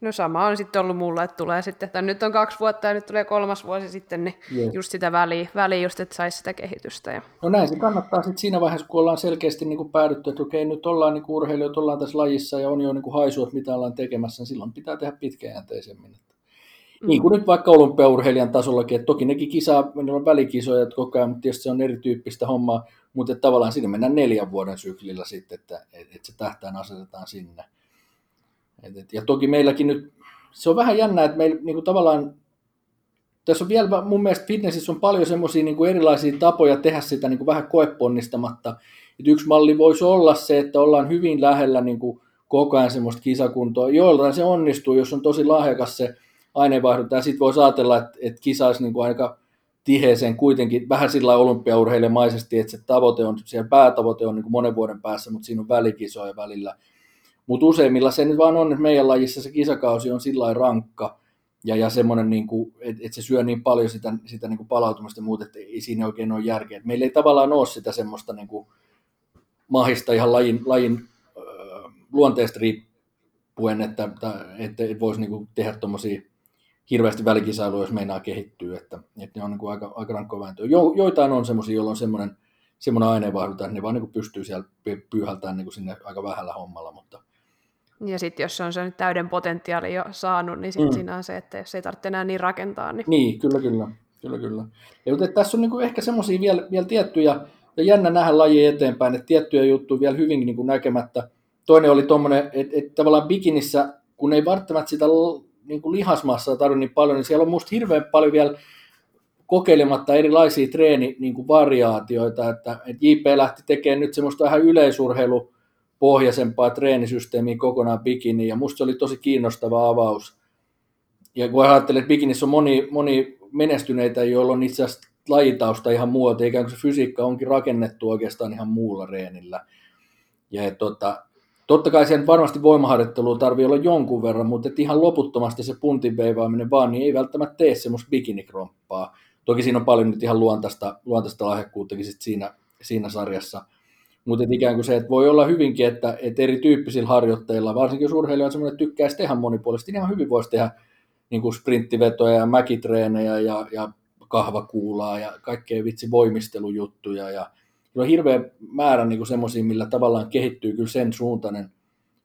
No sama on sitten ollut mulla, että tulee sitten, että nyt on kaksi vuotta ja nyt tulee kolmas vuosi sitten, niin Jees. just sitä väliä, väliä just, että saisi sitä kehitystä. Ja... No näin se kannattaa sitten siinä vaiheessa, kun ollaan selkeästi niin kuin päädytty, että okei, nyt ollaan niin urheilijoita, ollaan tässä lajissa ja on jo niin kuin haisua, että mitä ollaan tekemässä, niin silloin pitää tehdä pitkäjänteisemmin. Mm. Niin kuin nyt vaikka olympiaurheilijan tasollakin, että toki nekin kisaa, ne on välikisoja koko ajan, mutta tietysti se on erityyppistä hommaa, mutta tavallaan sinne mennään neljän vuoden syklillä sitten, että, että se tähtään asetetaan sinne. Et, et, ja toki meilläkin nyt, se on vähän jännä, että meillä niin kuin tavallaan, tässä on vielä mun mielestä fitnessissä on paljon semmoisia niin erilaisia tapoja tehdä sitä niin kuin vähän koeponnistamatta. Et yksi malli voisi olla se, että ollaan hyvin lähellä niin kuin koko ajan semmoista kisakuntoa. Joillain se onnistuu, jos on tosi lahjakas se aineenvaihdunta, ja sitten voisi ajatella, että, että kisa olisi niin kuin aika tiheeseen kuitenkin, vähän sillä olympiaurheilijamaisesti, että se tavoite on, siellä päätavoite on niin kuin monen vuoden päässä, mutta siinä on välikisoja välillä – mutta useimmilla se nyt vaan on, että meidän lajissa se kisakausi on sillä rankka ja, ja semmoinen, niin että et se syö niin paljon sitä, sitä niin kuin palautumista ja muuta, että ei siinä oikein ole järkeä. Et meillä ei tavallaan ole sitä semmoista niin kuin mahista ihan lajin, lajin äh, luonteesta riippuen, että, että, että et voisi niin kuin tehdä tuommoisia hirveästi välikisailuja, jos meinaa kehittyä, että, että ne on niin kuin aika, aika rankkoa vääntöä. Jo, joitain on semmoisia, joilla on semmoinen, semmoinen aineenvaihdunta, että ne vaan niin kuin pystyy siellä pyyhältämään niin kuin sinne aika vähällä hommalla, mutta, ja sitten jos se on sen täyden potentiaali jo saanut, niin sitten mm. siinä on se, että jos ei tarvitse enää niin rakentaa. Niin, niin kyllä, kyllä. kyllä, kyllä. Ja, mutta tässä on niin kuin ehkä semmoisia vielä, vielä tiettyjä, ja jännä nähdä laji eteenpäin, että tiettyjä juttuja vielä hyvin niin kuin näkemättä. Toinen oli tuommoinen, että, että tavallaan bikinissä, kun ei välttämättä sitä niin kuin lihasmassaa tarvitse niin paljon, niin siellä on musta hirveän paljon vielä kokeilematta erilaisia treenivariaatioita, niin että, että JP lähti tekemään nyt semmoista vähän yleisurheilu pohjaisempaa treenisysteemiä kokonaan bikiniin, ja musta se oli tosi kiinnostava avaus. Ja kun ajattelee, että bikinissä on moni, moni menestyneitä, joilla on itse asiassa lajitausta ihan muuta, ikään kuin se fysiikka onkin rakennettu oikeastaan ihan muulla reenillä. Ja tota, totta kai sen varmasti voimaharjoittelua tarvii olla jonkun verran, mutta et ihan loputtomasti se puntin veivaaminen vaan, niin ei välttämättä tee semmoista bikinikrompaa. Toki siinä on paljon nyt ihan luontaista, luontaista lahjakkuuttakin sit siinä, siinä sarjassa – Mutta ikään kuin se, että voi olla hyvinkin, että, että erityyppisillä harjoitteilla, varsinkin jos urheilija on semmoinen, että tykkäisi tehdä monipuolisesti, niin ihan hyvin voisi tehdä niin kuin sprinttivetoja ja mäkitreenejä ja, ja kahvakuulaa ja kaikkea vitsi voimistelujuttuja ja on hirveä määrä niin semmoisia, millä tavallaan kehittyy kyllä sen suuntainen,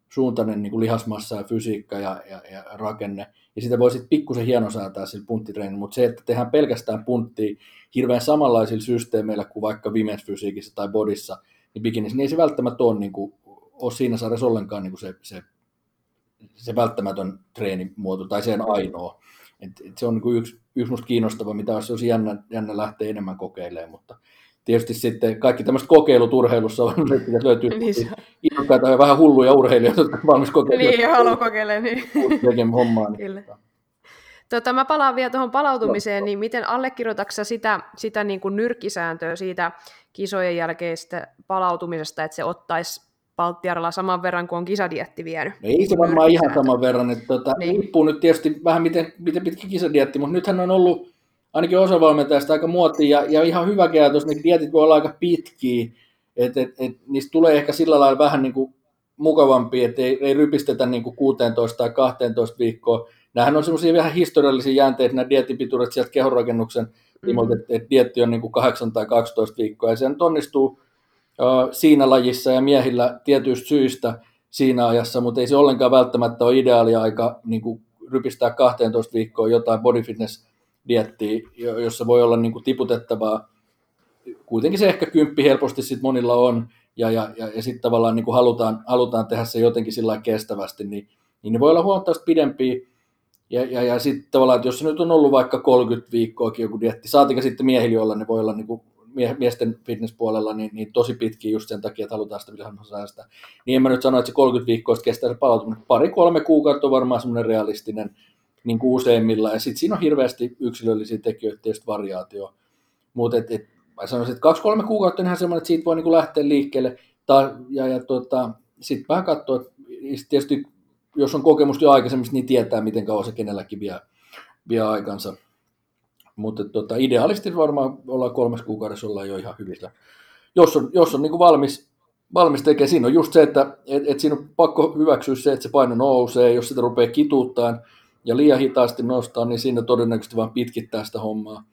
suuntainen niin kuin lihasmassa ja fysiikka ja, ja, ja rakenne. Ja sitä voi sitten pikkusen hienosäätää sillä punttitreenillä, mutta se, että tehdään pelkästään punttia hirveän samanlaisilla systeemeillä kuin vaikka Women's Fysiikissä tai Bodissa, niin bikinissä, niin ei se välttämättä ole, niin kuin, ole siinä sarjassa ollenkaan niin kuin se, se, se välttämätön treenimuoto tai sen ainoa. Et, et se on niin kuin yksi, yksi musta kiinnostava, mitä olisi jännä, jännä lähteä enemmän kokeilemaan, mutta tietysti sitten kaikki tämmöiset kokeilut urheilussa on, että löytyy niin innokkaita ja vähän hulluja urheilijoita, jotka valmis kokeilemaan. Niin, haluaa kokeilla. Niin. hommaa. Niin. Kyllä. Tota, mä palaan vielä tuohon palautumiseen, niin miten allekirjoitatko sitä, sitä niin kuin nyrkkisääntöä siitä kisojen jälkeistä palautumisesta, että se ottaisi Palttiaralla saman verran kuin on kisadietti vienyt? Ei se varmaan ihan saman verran, että tota, niin. riippuu nyt tietysti vähän miten, miten pitkä kisadietti, mutta nythän on ollut ainakin osavalmentajasta aika muotti ja, ja ihan hyvä ajatus, ne dietit voi olla aika pitkiä, että et, et, niistä tulee ehkä sillä lailla vähän niin kuin mukavampi, että ei, ei rypistetä niin kuin 16 tai 12 viikkoa. Nämähän on semmoisia vähän historiallisia jäänteitä, nämä diettipituudet sieltä kehonrakennuksen mm-hmm. että et dietti on niin kuin 8 tai 12 viikkoa, ja se nyt onnistuu uh, siinä lajissa ja miehillä tietyistä syistä siinä ajassa, mutta ei se ollenkaan välttämättä ole ideaali aika niin kuin rypistää 12 viikkoa jotain body fitness dietti, jossa voi olla niin kuin tiputettavaa. Kuitenkin se ehkä kymppi helposti sit monilla on, ja, ja, ja, ja sitten tavallaan niin kuin halutaan, halutaan tehdä se jotenkin sillä kestävästi, niin, niin ne voi olla huomattavasti pidempiä. Ja, ja, ja sitten tavallaan, että jos se nyt on ollut vaikka 30 viikkoakin joku dietti, saatika sitten miehillä olla, ne voi olla niin kuin mie- miesten fitnesspuolella niin, niin tosi pitkiä just sen takia, että halutaan sitä säästää. Niin en mä nyt sano, että se 30 viikkoa kestää se palautuminen. Pari-kolme kuukautta on varmaan semmoinen realistinen niin kuin useimmilla, ja sitten siinä on hirveästi yksilöllisiä tekijöitä, tietysti variaatio. Mutta et, et, mä sanoisin, että kaksi-kolme kuukautta on ihan semmoinen, että siitä voi niin kuin lähteä liikkeelle, ta, ja, ja tota, sitten vähän katsoa, että tietysti jos on kokemusta jo aikaisemmista, niin tietää, miten kauan se kenelläkin vie, vie aikansa. Mutta tota, idealisti varmaan ollaan kolmes kuukaudessa ollaan jo ihan hyvillä. Jos on, jos on niin kuin valmis, valmis tekemään, siinä on just se, että et, et siinä on pakko hyväksyä se, että se paino nousee, jos sitä rupeaa kituuttaan, ja liian hitaasti nostaa, niin siinä todennäköisesti vaan pitkittää sitä hommaa.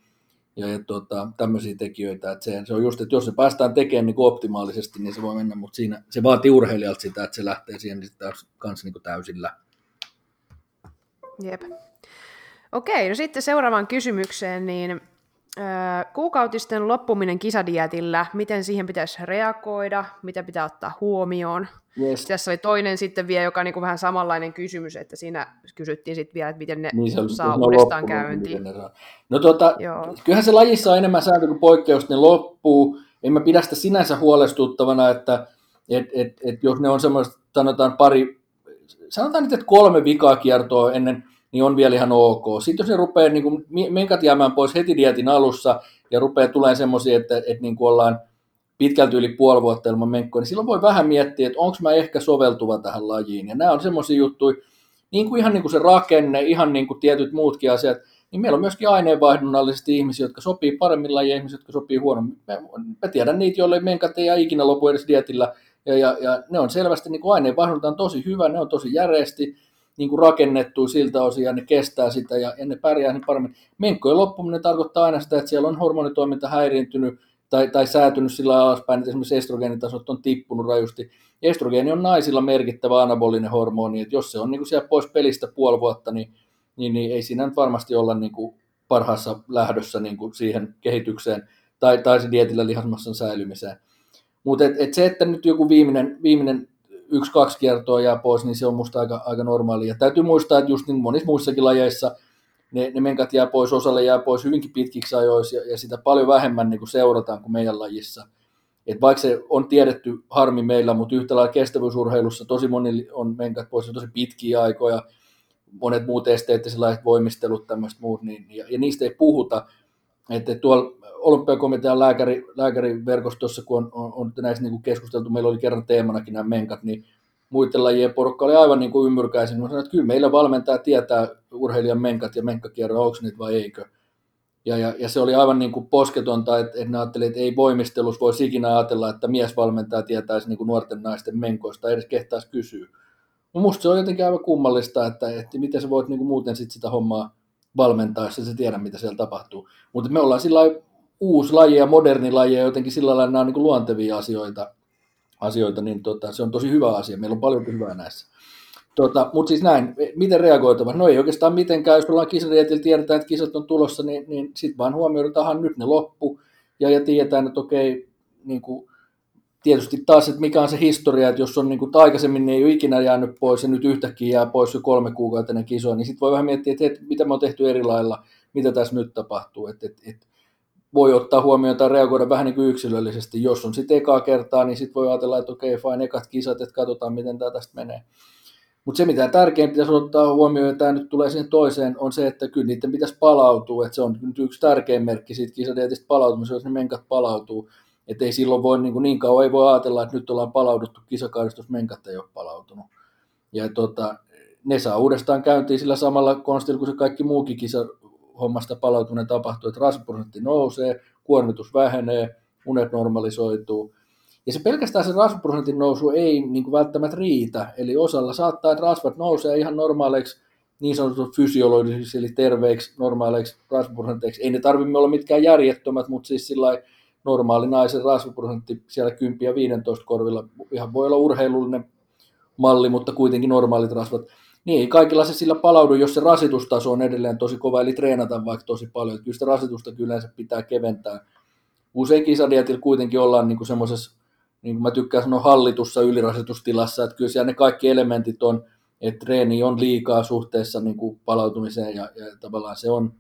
Ja, ja tuota, tämmöisiä tekijöitä, että se, se, on just, että jos se päästään tekemään niin optimaalisesti, niin se voi mennä, mutta siinä, se vaatii urheilijalta sitä, että se lähtee siihen niin sitä kanssa niin täysillä. Jep. Okei, no sitten seuraavaan kysymykseen, niin kuukautisten loppuminen kisadietillä, miten siihen pitäisi reagoida, mitä pitää ottaa huomioon. Yes. Tässä oli toinen sitten vielä, joka on niin kuin vähän samanlainen kysymys, että siinä kysyttiin sitten vielä, että miten ne niin se, saa ne uudestaan käyntiin. No tuota, kyllähän se lajissa on enemmän sääntö kuin poikkeus, ne loppuu. En mä pidä sitä sinänsä huolestuttavana, että et, et, et jos ne on semmoista, sanotaan pari, sanotaan nyt, että kolme vikaa kiertoa ennen niin on vielä ihan ok. Sitten jos ne rupeaa niin kuin, menkat jäämään pois heti dietin alussa ja rupeaa tulemaan semmoisia, että, että niin kuin ollaan pitkälti yli puoli vuotta ilman menkkoa, niin silloin voi vähän miettiä, että onko mä ehkä soveltuva tähän lajiin. Ja nämä on semmoisia juttuja, niin kuin ihan niin kuin se rakenne, ihan niin kuin tietyt muutkin asiat, niin meillä on myöskin aineenvaihdunnallisesti ihmisiä, jotka sopii paremmin lajiin, ihmisiä, jotka sopii huonommin. Mä, mä tiedän niitä, joille menkat ei ikinä lopu edes dietillä, ja, ja, ja ne on selvästi niin kuin aineenvaihdunta on tosi hyvä, ne on tosi järeästi, niin kuin rakennettu siltä osin ja ne kestää sitä ja, ja ne pärjää niin paremmin. Menkkojen loppuminen tarkoittaa aina sitä, että siellä on hormonitoiminta häiriintynyt tai, tai säätynyt sillä alaspäin, että esimerkiksi estrogeenitasot on tippunut rajusti. Estrogeeni on naisilla merkittävä anabolinen hormoni, että jos se on niin kuin siellä pois pelistä puoli vuotta, niin, niin, niin ei siinä nyt varmasti olla niin kuin parhaassa lähdössä niin kuin siihen kehitykseen tai, tai se dietillä lihasmassan säilymiseen. Mutta et, et se, että nyt joku viimeinen, viimeinen yksi-kaksi kiertoa jää pois, niin se on musta aika, aika normaali. Ja täytyy muistaa, että just niin monissa muissakin lajeissa ne, ne menkat jää pois, osalle jää pois hyvinkin pitkiksi ajoiksi ja, ja sitä paljon vähemmän niin kuin seurataan kuin meidän lajissa. Et vaikka se on tiedetty harmi meillä, mutta yhtä lailla kestävyysurheilussa tosi moni on menkat pois tosi pitkiä aikoja, monet muut esteettiset voimistelut, tämmöiset muut, niin, ja, ja niistä ei puhuta. Että tuolla olympiakomitean lääkäri, lääkäriverkostossa, kun on, on, on näissä niin kuin keskusteltu, meillä oli kerran teemanakin nämä menkat, niin muiden lajien porukka oli aivan niin kuin ymmyrkäisin. Mä sanoin, että kyllä meillä valmentaa tietää urheilijan menkat ja menkkakierro, onko niitä vai eikö. Ja, ja, ja se oli aivan niin kuin posketonta, että, että ne ajattelivat, että ei voimistelussa voisi ikinä ajatella, että miesvalmentaja tietäisi niin kuin nuorten naisten menkoista, edes kehtaisi kysyä. Minusta se on jotenkin aivan kummallista, että, että miten sä voit niin kuin muuten sit sitä hommaa valmentaa, jos sä tiedä, mitä siellä tapahtuu. Mutta me ollaan sillä uusi laji ja moderni laji ja jotenkin sillä lailla nämä on niin kuin luontevia asioita, asioita niin tota, se on tosi hyvä asia. Meillä on paljon hyvää näissä. Tota, Mutta siis näin, miten reagoitava? No ei oikeastaan mitenkään, jos ollaan kisadieteellä, tiedetään, että kisat on tulossa, niin, niin sitten vaan huomioidaan, nyt ne loppu, ja, ja tiedetään, että okei, niin kuin, tietysti taas, että mikä on se historia, että jos on niin kuin, aikaisemmin ne ei ole ikinä jäänyt pois, ja nyt yhtäkkiä jää pois jo kolme kuukautta ennen kisoa, niin sitten voi vähän miettiä, että, että mitä me on tehty eri lailla, mitä tässä nyt tapahtuu, että, että, että voi ottaa huomioon tai reagoida vähän niin kuin yksilöllisesti. Jos on sitten ekaa kertaa, niin sitten voi ajatella, että okei, fine, ekat kisat, että katsotaan, miten tämä tästä menee. Mutta se, mitä tärkein pitäisi ottaa huomioon, ja tämä nyt tulee siihen toiseen, on se, että kyllä niiden pitäisi palautua. Että se on nyt yksi tärkein merkki siitä kisadietistä palautumisesta, jos ne menkat palautuu. Että ei silloin voi niin, kuin niin kauan ei voi ajatella, että nyt ollaan palauduttu kisakaudesta, jos menkat ei ole palautunut. Ja tota, ne saa uudestaan käyntiin sillä samalla konstilla kuin se kaikki muukin kisa hommasta palautuminen tapahtuu, että rasvaprosentti nousee, kuormitus vähenee, unet normalisoituu, ja se pelkästään se rasvaprosentin nousu ei niin kuin välttämättä riitä. Eli osalla saattaa, että rasvat nousee ihan normaaleiksi niin sanotut fysiologisiksi, eli terveiksi, normaaleiksi rasvaprosenteiksi. Ei ne tarvitse olla mitkään järjettömät, mutta siis sillä normaali naisen rasvaprosentti siellä 10 ja 15 korvilla, ihan voi olla urheilullinen malli, mutta kuitenkin normaalit rasvat. Niin ei kaikilla se sillä palaudu, jos se rasitustaso on edelleen tosi kova, eli treenata vaikka tosi paljon. Kyllä sitä rasitusta kyllä yleensä pitää keventää. Usein kisadietillä kuitenkin ollaan niin semmoisessa niin kuin mä tykkään sanoa hallitussa ylirasitustilassa, että kyllä siellä ne kaikki elementit on, että treeni on liikaa suhteessa niin kuin palautumiseen ja, ja tavallaan se on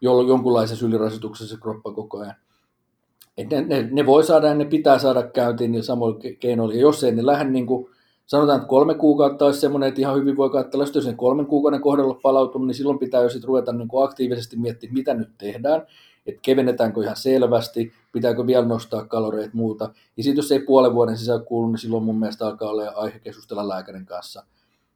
jonkunlaisessa ylirasituksessa se kroppa koko ajan. Et ne, ne, ne, voi saada ja ne pitää saada käyntiin niin samoilla keinoilla. Ja jos ei ne lähde, niin kuin, sanotaan, että kolme kuukautta olisi semmoinen, että ihan hyvin voi katsella, jos sen kolmen kuukauden kohdalla palautunut, niin silloin pitää jo sitten ruveta niin kuin aktiivisesti miettimään, mitä nyt tehdään että kevennetäänkö ihan selvästi, pitääkö vielä nostaa kaloreita muuta. Ja sitten jos ei puolen vuoden sisällä kuulu, niin silloin mun mielestä alkaa olla aihe keskustella lääkärin kanssa.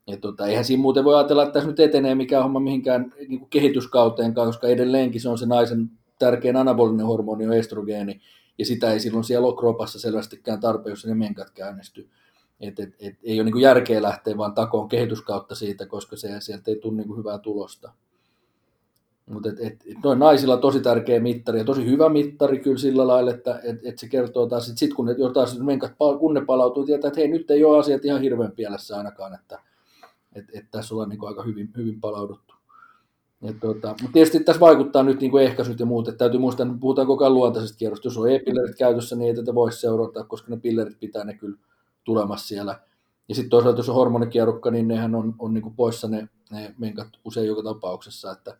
Ja tota, eihän siinä muuten voi ajatella, että tässä nyt etenee mikään homma mihinkään niin kuin kehityskauteen, koska edelleenkin se on se naisen tärkein anabolinen hormoni on estrogeeni, ja sitä ei silloin siellä ole kropassa selvästikään tarpeen, jos ne menkat käynnistyy. Et, et, et, ei ole niin järkeä lähteä vaan takoon kehityskautta siitä, koska se, sieltä ei tule niin hyvää tulosta. Mutta et, et, et noin naisilla tosi tärkeä mittari ja tosi hyvä mittari kyllä sillä lailla, että et, et se kertoo taas, että sitten kun ne, jotain menkat, kun ne palautuu, tietää, että hei nyt ei ole asiat ihan hirveän pielessä ainakaan, että et, et tässä ollaan niin aika hyvin, hyvin palauduttu. tota, mutta tietysti tässä vaikuttaa nyt niin ehkäisyt ja muut, että täytyy muistaa, että puhutaan koko ajan luontaisesta kierrosta. Jos on e-pillerit käytössä, niin ei tätä voi seurata, koska ne pillerit pitää ne kyllä tulemassa siellä. Ja sitten toisaalta, jos on hormonikierrukka, niin nehän on, on niin poissa ne, ne menkat usein joka tapauksessa, että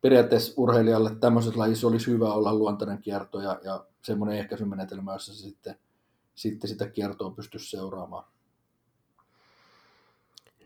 periaatteessa urheilijalle tämmöisessä lajissa olisi hyvä olla luontainen kierto ja, ja semmoinen ehkäisymenetelmä, jossa sitten, sitten sitä kiertoa pystyisi seuraamaan.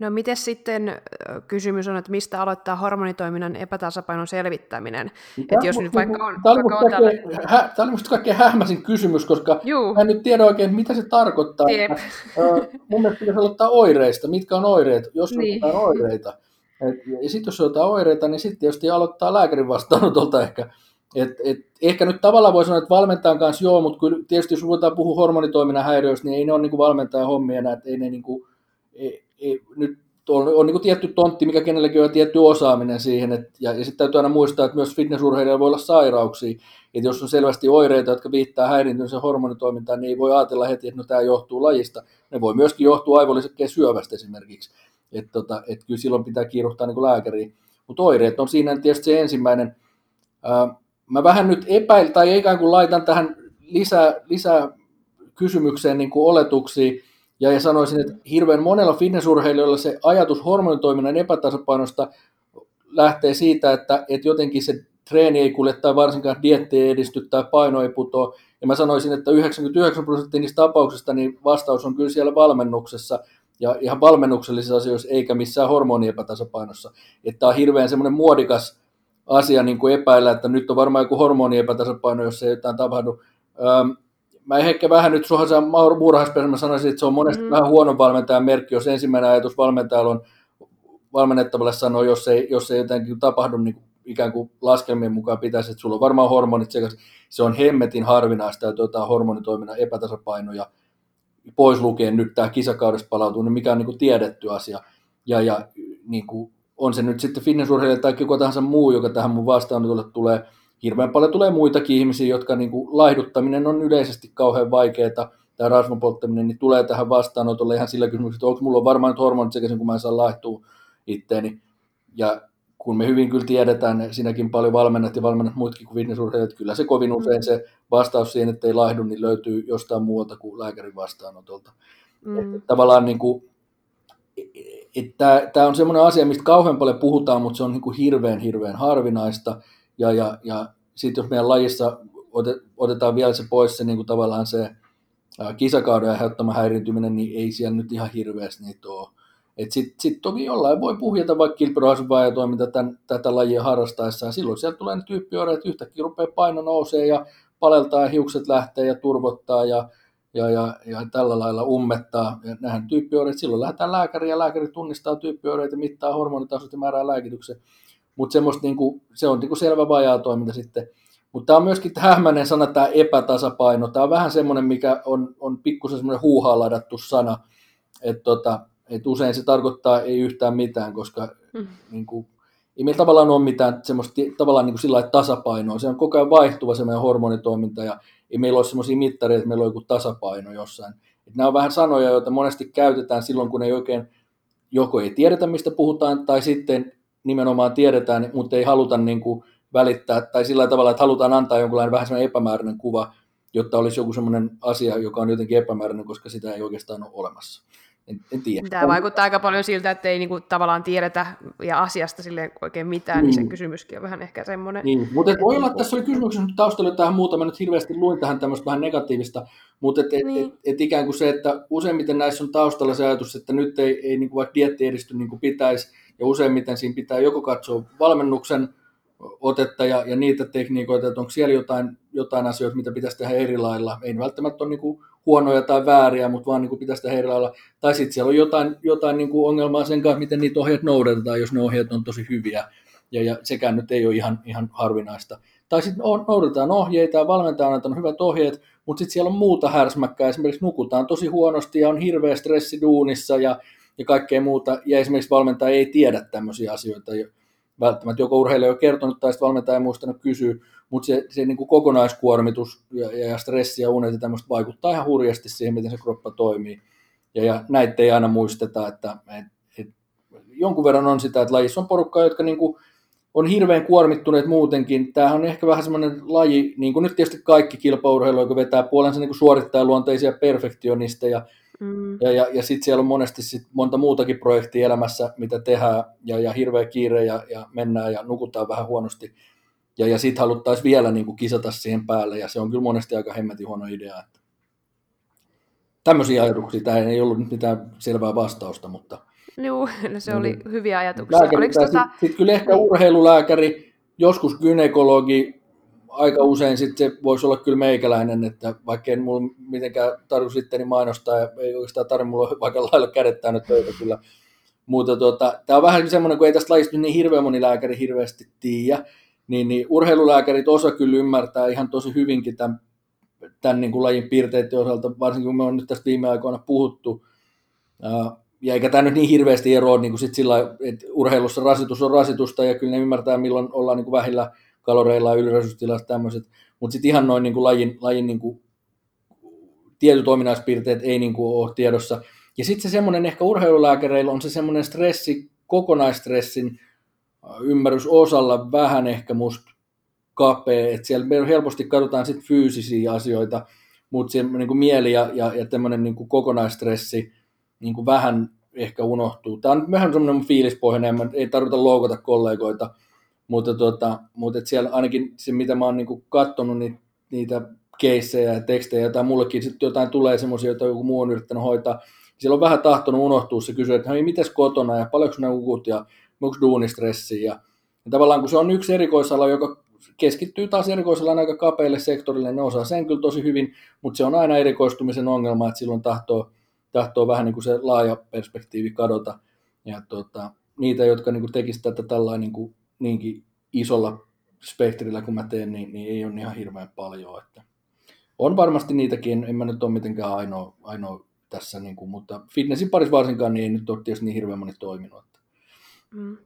No miten sitten kysymys on, että mistä aloittaa hormonitoiminnan epätasapainon selvittäminen? Tämä, että jos nyt vaikka on, tämä, vaikka on kaikkein, hä, tämä oli minusta kaikkein hähmäisin kysymys, koska Juu. mä en nyt tiedä oikein, mitä se tarkoittaa. Äh, mun mielestä pitäisi aloittaa oireista. Mitkä on oireet, jos niin. on oireita? Et, ja sitten jos on jotain oireita, niin sitten tietysti aloittaa lääkärin vastaanotolta ehkä. Et, et, ehkä nyt tavallaan voi sanoa, että valmentajan kanssa joo, mutta kyllä tietysti jos ruvetaan puhua hormonitoiminnan häiriöistä, niin ei ne ole niin valmentajan hommia enää, että ei ne niin kuin, ei, nyt on, on niin kuin tietty tontti, mikä kenelläkin on tietty osaaminen siihen, et, ja, ja sitten täytyy aina muistaa, että myös fitnessurheilijalla voi olla sairauksia, että jos on selvästi oireita, jotka viittaa häiriintymiseen hormonitoimintaan, niin ei voi ajatella heti, että no tämä johtuu lajista. Ne voi myöskin johtua aivollisekkeen syövästä esimerkiksi. Että tota, et kyllä silloin pitää kiiruhtaa niin lääkäriin. Mutta oireet on siinä tietysti se ensimmäinen. Ää, mä vähän nyt epäil, tai ikään kuin laitan tähän lisää, lisää kysymykseen niin kuin oletuksia, ja, ja sanoisin, että hirveän monella fitnessurheilijoilla se ajatus hormonitoiminnan epätasapainosta lähtee siitä, että, että jotenkin se treeni ei kulje tai varsinkaan dietti ei edisty tai paino ei putoa. Ja mä sanoisin, että 99 prosenttia niistä tapauksista niin vastaus on kyllä siellä valmennuksessa ja ihan valmennuksellisissa asioissa eikä missään hormoniepätasapainossa. Että tämä on hirveän semmoinen muodikas asia niin kuin epäillä, että nyt on varmaan joku hormoniepätasapaino, jos ei jotain tapahdu. Öm, mä ehkä vähän nyt suhasaan muurahaispesä, sanoisin, että se on monesti mm. vähän huonon valmentajan merkki, jos ensimmäinen ajatus valmentajalla on valmennettavalle sanoa, jos ei, jos ei jotenkin tapahdu niin kuin ikään kuin laskelmien mukaan pitäisi, että sulla on varmaan hormonit sekä se on hemmetin harvinaista, että jotain hormonitoiminnan epätasapainoja pois lukien nyt tämä kisakaudessa palautuu, niin mikä on niin kuin tiedetty asia. Ja, ja niin kuin, on se nyt sitten fitnessurheilija tai kuka tahansa muu, joka tähän mun vastaanotolle tulee, hirveän paljon tulee muitakin ihmisiä, jotka niin kuin, laihduttaminen on yleisesti kauhean vaikeaa, tämä rasvan polttaminen, niin tulee tähän vastaanotolle ihan sillä kysymyksellä, että onko mulla varmaan hormonit sekä sen, kun mä en saa laihtua itteeni. Ja kun me hyvin kyllä tiedetään, sinäkin paljon valmennat ja valmennat muutkin kuin fitnessurheilijat, että kyllä se kovin mm. usein se vastaus siihen, että ei laihdu, niin löytyy jostain muualta kuin lääkärin vastaanotolta. Mm. Että tavallaan niin kuin, että tämä on semmoinen asia, mistä kauhean paljon puhutaan, mutta se on niin kuin hirveän, hirveän harvinaista. Ja, ja, ja sitten jos meidän lajissa otetaan vielä se pois, se niin kuin tavallaan se kisakauden aiheuttama häiriintyminen, niin ei siellä nyt ihan hirveästi niitä ole. Sitten sit toki jollain voi puhjata vaikka kilpirohjusvaajatoiminta tämän, tätä lajia harrastaessa, ja silloin sieltä tulee ne tyyppioireet, yhtäkkiä rupeaa paino nousee ja paleltaa ja hiukset lähtee ja turvottaa ja, ja, ja, ja tällä lailla ummettaa. Ja nähdään tyyppioireet, silloin lähdetään lääkäriin ja lääkäri tunnistaa tyyppioireita, mittaa hormonitasot ja määrää lääkityksen. Mutta niinku, se on niinku selvä vajaa toiminta sitten. Mutta tämä on myöskin hämmäinen sana, tämä epätasapaino. Tämä on vähän semmoinen, mikä on, on pikkusen semmoinen huuhaa ladattu sana. Että tota, et usein se tarkoittaa ei yhtään mitään, koska mm. niin kuin, ei meillä tavallaan ole mitään semmoista tavallaan niin kuin sillä tasapainoa. Se on koko ajan vaihtuva se meidän hormonitoiminta ja ei meillä ole semmoisia mittareita, että meillä on joku tasapaino jossain. Et nämä on vähän sanoja, joita monesti käytetään silloin, kun ei oikein, joko ei tiedetä, mistä puhutaan, tai sitten nimenomaan tiedetään, mutta ei haluta niin kuin välittää, tai sillä tavalla, että halutaan antaa jonkunlainen vähän semmoinen epämääräinen kuva, jotta olisi joku semmoinen asia, joka on jotenkin epämääräinen, koska sitä ei oikeastaan ole olemassa. En, en tiedä. Tämä vaikuttaa aika paljon siltä, että ei niinku tavallaan tiedetä ja asiasta sille oikein mitään, niin, niin se kysymyskin on vähän ehkä semmoinen. Niin, mutta voi olla, että tässä oli kysymyksen taustalla tähän muuta, mä nyt hirveästi luin tähän tämmöistä vähän negatiivista, mutta et, et, niin. et, et ikään kuin se, että useimmiten näissä on taustalla se ajatus, että nyt ei, ei niin kuin vaikka dietti edisty niin kuin pitäisi, ja useimmiten siinä pitää joko katsoa valmennuksen otetta ja, ja niitä tekniikoita, että onko siellä jotain, jotain asioita, mitä pitäisi tehdä eri lailla. Ei välttämättä ole niin kuin huonoja tai vääriä, mutta vaan niin kuin pitäisi tehdä eri lailla. Tai sitten siellä on jotain, jotain niin kuin ongelmaa sen kanssa, miten niitä ohjeet noudatetaan, jos ne ohjeet on tosi hyviä. Ja, ja sekään nyt ei ole ihan, ihan harvinaista. Tai sitten noudatetaan ohjeita ja valmentaja on antanut hyvät ohjeet, mutta sitten siellä on muuta härsmäkkää. Esimerkiksi nukutaan tosi huonosti ja on hirveä stressi duunissa ja, ja kaikkea muuta. Ja esimerkiksi valmentaja ei tiedä tämmöisiä asioita välttämättä joko urheilija on kertonut tai sitten valmentaja ei muistanut kysyä, mutta se, se niin kuin kokonaiskuormitus ja, ja stressi ja unet ja tämmöistä vaikuttaa ihan hurjasti siihen, miten se kroppa toimii. Ja, ja näitä ei aina muisteta, että et, et, jonkun verran on sitä, että lajissa on porukkaa, jotka niin kuin on hirveän kuormittuneet muutenkin. Tämähän on ehkä vähän semmoinen laji, niin kuin nyt tietysti kaikki kilpaurheilu, joka vetää puolensa niin suorittajaluonteisia perfektionisteja, Mm. Ja, ja, ja sitten siellä on monesti sit monta muutakin projektia elämässä, mitä tehdään, ja, ja hirveä kiire, ja, ja mennään ja nukutaan vähän huonosti. Ja, ja sitten haluttaisiin vielä niin kuin kisata siihen päälle, ja se on kyllä monesti aika hemmetin huono idea. Että tämmöisiä ajatuksia, tämä ei ollut nyt mitään selvää vastausta, mutta... Joo, no se oli niin. hyviä ajatuksia. Sitten tota... sit kyllä ehkä urheilulääkäri, joskus gynekologi, aika usein sit se voisi olla kyllä meikäläinen, että vaikka en mulla mitenkään tarvitse sitten mainostaa ja ei oikeastaan tarvitse mulla vaikka lailla kädet täynnä töitä kyllä. Mutta tota, tämä on vähän semmoinen, kun ei tästä lajista niin hirveän moni lääkäri hirveästi tiedä, niin, niin urheilulääkärit osa kyllä ymmärtää ihan tosi hyvinkin tämän, tämän niin kuin lajin piirteiden osalta, varsinkin kun me on nyt tästä viime aikoina puhuttu. Ja eikä tämä nyt niin hirveästi eroa niin kuin sit sillä, että urheilussa rasitus on rasitusta ja kyllä ne ymmärtää milloin ollaan niin kuin vähillä kaloreilla, yliresurstilassa tämmöiset, mutta sitten ihan noin niin kuin lajin, lajin niin kuin tietyt ominaispiirteet ei niin kuin ole tiedossa. Ja sitten se semmoinen ehkä urheilulääkäreillä on se semmoinen stressi, kokonaistressin äh, ymmärrys osalla vähän ehkä musta kapea, että siellä helposti katsotaan sitten fyysisiä asioita, mutta se niin kuin mieli ja, ja, ja tämmöinen niin kuin kokonaistressi niin kuin vähän ehkä unohtuu. Tämä on vähän semmoinen fiilispohjainen, ei tarvita loukata kollegoita, mutta, tota, mutta et siellä ainakin se, mitä mä oon niinku katsonut, niin, niitä keissejä ja tekstejä, tai mullekin sitten jotain tulee semmoisia, joita joku muu on yrittänyt hoitaa, siellä on vähän tahtonut unohtua se kysyä, että hei, mites kotona ja paljonko ne ukut ja onko duunistressi ja, ja tavallaan kun se on yksi erikoisala, joka keskittyy taas erikoisalan aika kapeille sektorille, ne osaa sen kyllä tosi hyvin, mutta se on aina erikoistumisen ongelma, että silloin tahtoo, tahtoo vähän niin kuin se laaja perspektiivi kadota. Ja tota, niitä, jotka niin kuin tekisivät tätä tällainen niin kuin niinkin isolla spektrillä, kun mä teen, niin, niin ei ole ihan hirveän paljon. Että on varmasti niitäkin, en mä nyt ole mitenkään ainoa, ainoa tässä, niin kuin, mutta fitnessin parissa varsinkaan niin ei nyt ole tietysti niin hirveän moni toiminut. Mm.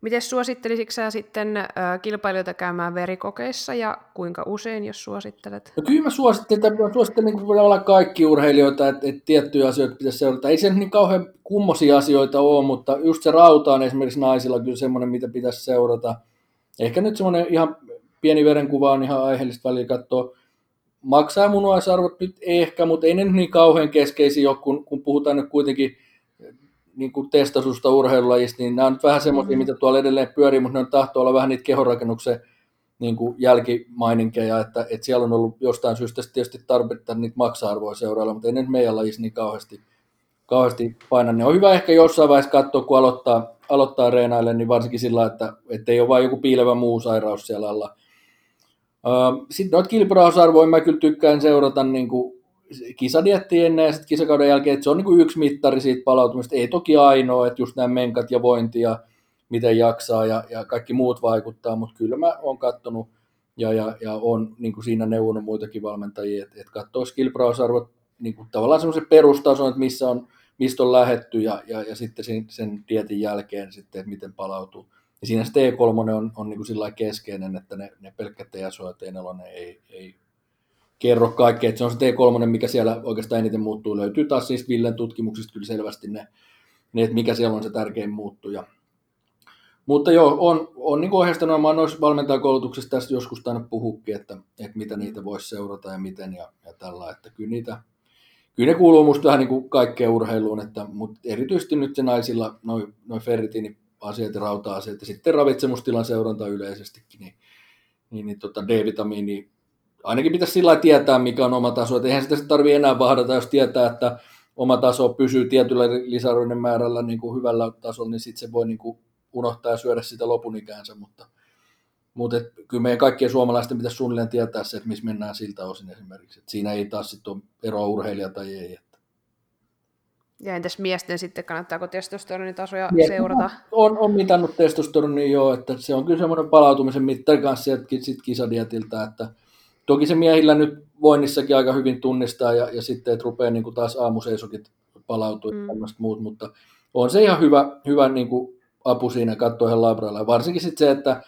Miten suosittelisitko sä sitten kilpailijoita käymään verikokeissa ja kuinka usein, jos suosittelet? No kyllä mä suosittelen, mä suosittelen niin olla kaikki urheilijoita, että, että tiettyjä asioita pitäisi seurata. Ei se niin kauhean kummosia asioita ole, mutta just se rauta on esimerkiksi naisilla kyllä semmoinen, mitä pitäisi seurata. Ehkä nyt semmoinen ihan pieni verenkuva on ihan aiheellista välillä katsoa. Maksaa munuaisarvot nyt ehkä, mutta ei ne nyt niin kauhean keskeisiä ole, kun, kun puhutaan nyt kuitenkin – niin kuin testasusta urheilulajista, niin nämä on nyt vähän semmoisia, mm-hmm. mitä tuolla edelleen pyörii, mutta ne on tahtoo olla vähän niitä kehorakennuksen niin kuin jälkimaininkeja, että, että siellä on ollut jostain syystä tietysti tarvetta niitä maksa-arvoja seurailla, mutta ei nyt meidän lajissa niin kauheasti, kauheasti paina. Ne on hyvä ehkä jossain vaiheessa katsoa, kun aloittaa, aloittaa reenaille, niin varsinkin sillä, että, että ei ole vain joku piilevä muu sairaus siellä alla. Sitten noita kilparausarvoja mä kyllä tykkään seurata niin kuin kisadietti ennen ja sitten kisakauden jälkeen, että se on niin kuin yksi mittari siitä palautumista. Ei toki ainoa, että just nämä menkat ja vointi ja miten jaksaa ja, ja kaikki muut vaikuttaa, mutta kyllä mä oon katsonut ja, ja, ja on niin kuin siinä neuvonut muitakin valmentajia, että, että katsoo skillbrausarvot niin kuin tavallaan semmoisen perustason, että missä on, mistä on lähetty ja, ja, ja sitten sen, sen dietin jälkeen sitten, että miten palautuu. Ja siinä se T3 on, on niin kuin sillä keskeinen, että ne, ne pelkkä TSO ja T4 ei, ei kerro kaikkea, että se on se T3, mikä siellä oikeastaan eniten muuttuu. Löytyy taas siis Villen tutkimuksista kyllä selvästi ne, ne että mikä siellä on se tärkein muuttuja. Mutta joo, on, on niin ohjeistanut, mä noissa valmentajakoulutuksessa tästä joskus tainnut puhukin, että, että mitä niitä voisi seurata ja miten ja, ja tällä, että kyllä niitä, kyllä ne kuuluu musta vähän niin kuin kaikkeen urheiluun, että, mutta erityisesti nyt se naisilla noin noi ferritiini-asiat ja rauta-asiat ja sitten ravitsemustilan seuranta yleisestikin, niin, niin, niin tota D-vitamiini ainakin pitäisi sillä tietää, mikä on oma taso. Et eihän sitä tarvitse enää vahdata, jos tietää, että oma taso pysyy tietyllä lisäarvoinen määrällä niin kuin hyvällä tasolla, niin sitten se voi niin kuin unohtaa ja syödä sitä lopun ikäänsä. Mutta, mutta et, kyllä meidän kaikkien suomalaisten pitäisi suunnilleen tietää se, että missä mennään siltä osin esimerkiksi. Et siinä ei taas sitten ole eroa urheilija tai ei. Että. Ja entäs miesten sitten, kannattaako testosteronitasoja Miesten seurata? On, on mitannut testosteronia jo, että se on kyllä semmoinen palautumisen mittari kanssa sit kisadietiltä, että Toki se miehillä nyt voinnissakin aika hyvin tunnistaa ja, ja sitten, että rupeaa niin kuin taas aamuseisokit palautua mm. ja muut, mutta on se ihan hyvä, hyvä niin kuin apu siinä katsoa ihan labralla. Varsinkin sitten se, että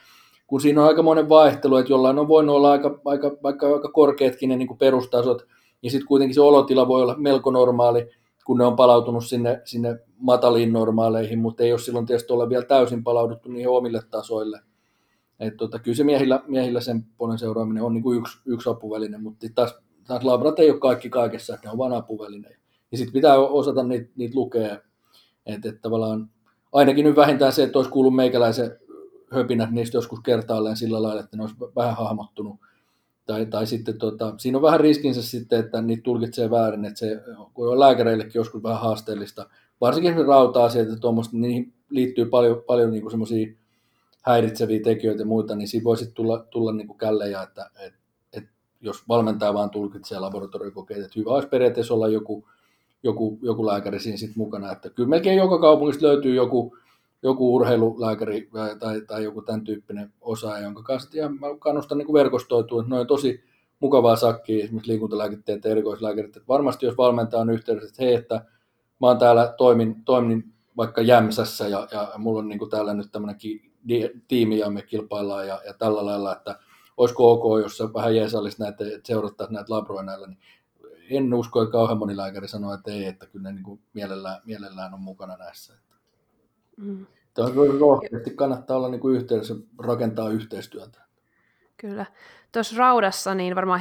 kun siinä on aika monen vaihtelu, että jollain on voinut olla aika, aika, vaikka aika korkeatkin ne niin kuin perustasot, ja sitten kuitenkin se olotila voi olla melko normaali, kun ne on palautunut sinne, sinne mataliin normaaleihin, mutta ei ole silloin tietysti olla vielä täysin palauduttu niihin omille tasoille. Et tota, kyllä se miehillä, miehillä sen puolen seuraaminen on niin kuin yksi, yksi apuväline, mutta taas, taas labrat ei ole kaikki kaikessa, että ne on vain apuväline. Ja sitten pitää osata niitä, niitä lukea, että et tavallaan ainakin nyt vähintään se, että olisi kuullut meikäläisen höpinät niistä joskus kertaalleen sillä lailla, että ne olisi vähän hahmottunut. Tai, tai sitten tota, siinä on vähän riskinsä sitten, että niitä tulkitsee väärin, että se kun on lääkäreillekin joskus vähän haasteellista, varsinkin rauta-asiat ja tuommoista, niihin liittyy paljon, paljon niin semmoisia häiritseviä tekijöitä ja muita, niin siinä voisi tulla, tulla niin kuin källejä, että, että, että jos valmentaja vaan tulkitsee laboratoriokokeita, että hyvä olisi periaatteessa olla joku, joku, joku lääkäri siinä sit mukana, että kyllä melkein joka kaupungista löytyy joku, joku urheilulääkäri tai, tai joku tämän tyyppinen osaaja, jonka kanssa ja mä kannustan niin verkostoitua, että ne on tosi mukavaa sakkia, esimerkiksi liikuntalääketieteen erikoislääkärit, että varmasti jos valmentaja on yhteydessä, että hei, että mä oon täällä toimin, toimin vaikka Jämsässä ja, ja mulla on niin täällä nyt tämmöinen tiimi ja me kilpaillaan ja, ja tällä lailla, että olisiko ok, jos se vähän jeesallisi näitä, että seurattaisiin näitä labroja näillä, niin en usko, että kauhean moni lääkäri sanoo, että ei, että kyllä ne niin kuin mielellään, mielellään on mukana näissä. Mm. Rohkeasti kannattaa olla niin kuin yhteydessä, rakentaa yhteistyötä. Kyllä. Tuossa raudassa niin varmaan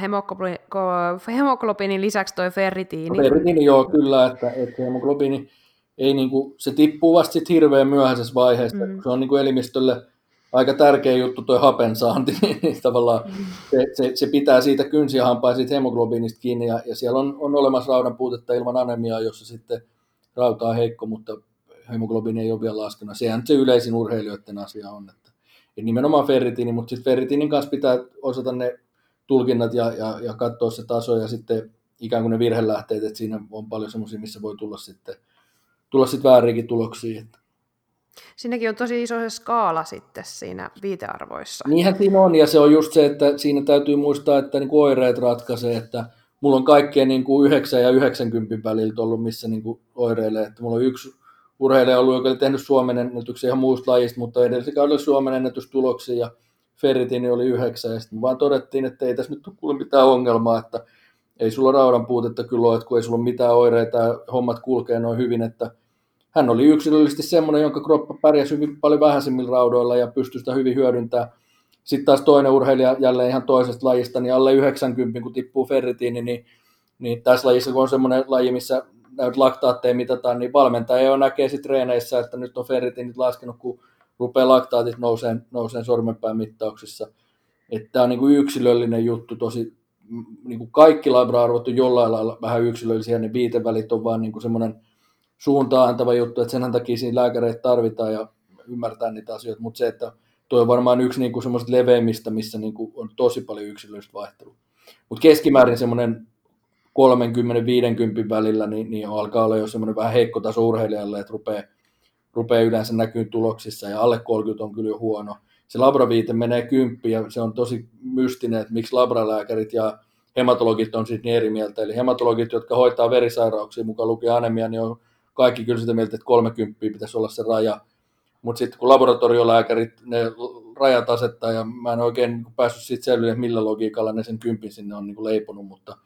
hemoglobiinin lisäksi toi ferritiini. Ferritiini joo, kyllä, että, että hemoglobiini ei niin kuin, se tippuu vasta sit hirveän myöhäisessä vaiheessa, mm. se on niin kuin elimistölle aika tärkeä juttu tuo hapen saanti, niin tavallaan mm. se, se, se, pitää siitä kynsihampaa siitä hemoglobiinista kiinni, ja, ja siellä on, on olemassa raudan puutetta ilman anemiaa, jossa sitten rauta on heikko, mutta hemoglobiini ei ole vielä laskenut. Sehän se yleisin urheilijoiden asia on, että ja nimenomaan ferritiini, mutta sitten ferritiinin kanssa pitää osata ne tulkinnat ja, ja, ja katsoa se taso ja sitten ikään kuin ne virhelähteet, että siinä on paljon semmoisia, missä voi tulla sitten tulla sitten väärinkin tuloksia. Että. Siinäkin on tosi iso se skaala sitten siinä viitearvoissa. Niinhän siinä on, ja se on just se, että siinä täytyy muistaa, että niin kuin oireet ratkaisee, että mulla on kaikkea niin kuin 9 ja 90 välillä ollut, missä niin kuin oireilee. Että mulla on yksi urheilija ollut, joka oli tehnyt Suomen ennätyksen ihan muusta lajista, mutta edellisellä kaudella Suomen ennätystuloksia ja ferritini oli yhdeksän, ja sitten vaan todettiin, että ei tässä nyt kuule mitään ongelmaa, että ei sulla raudan puutetta kyllä ole, että kun ei sulla ole mitään oireita ja hommat kulkee noin hyvin, että hän oli yksilöllisesti semmoinen, jonka kroppa pärjäsi hyvin paljon vähäisemmillä raudoilla ja pystyi sitä hyvin hyödyntämään. Sitten taas toinen urheilija jälleen ihan toisesta lajista, niin alle 90, kun tippuu ferritiini, niin, niin tässä lajissa, kun on semmoinen laji, missä näitä laktaatteja mitataan, niin valmentaja jo näkee sitten treeneissä, että nyt on ferritiinit laskenut, kun rupeaa laktaatit nouseen, nouseen sormenpään mittauksissa. Että tämä on niin kuin yksilöllinen juttu, tosi niin kuin kaikki labra-arvot on jollain lailla vähän yksilöllisiä, ne viitevälit on vaan niin kuin semmoinen suuntaan antava juttu, että sen takia siinä lääkäreitä tarvitaan ja ymmärtää niitä asioita, mutta se, että tuo on varmaan yksi niin kuin semmoista leveimmistä, missä niin kuin on tosi paljon yksilöllistä vaihtelua. Mutta keskimäärin semmoinen 30-50 välillä, niin, niin alkaa olla jo semmoinen vähän heikko taso urheilijalle, että rupeaa, rupeaa yleensä näkyy tuloksissa, ja alle 30 on kyllä jo huono. Se labraviite menee kymppi, ja se on tosi mystinen, että miksi labralääkärit ja hematologit on sitten niin eri mieltä. Eli hematologit, jotka hoitaa verisairauksia, mukaan lukee anemia, niin on kaikki kyllä sitä mieltä, että 30 pitäisi olla se raja. Mutta sitten kun laboratoriolääkärit ne rajat asettaa, ja mä en oikein päässyt siitä selville, millä logiikalla ne sen kympin sinne on niin leiponut, mutta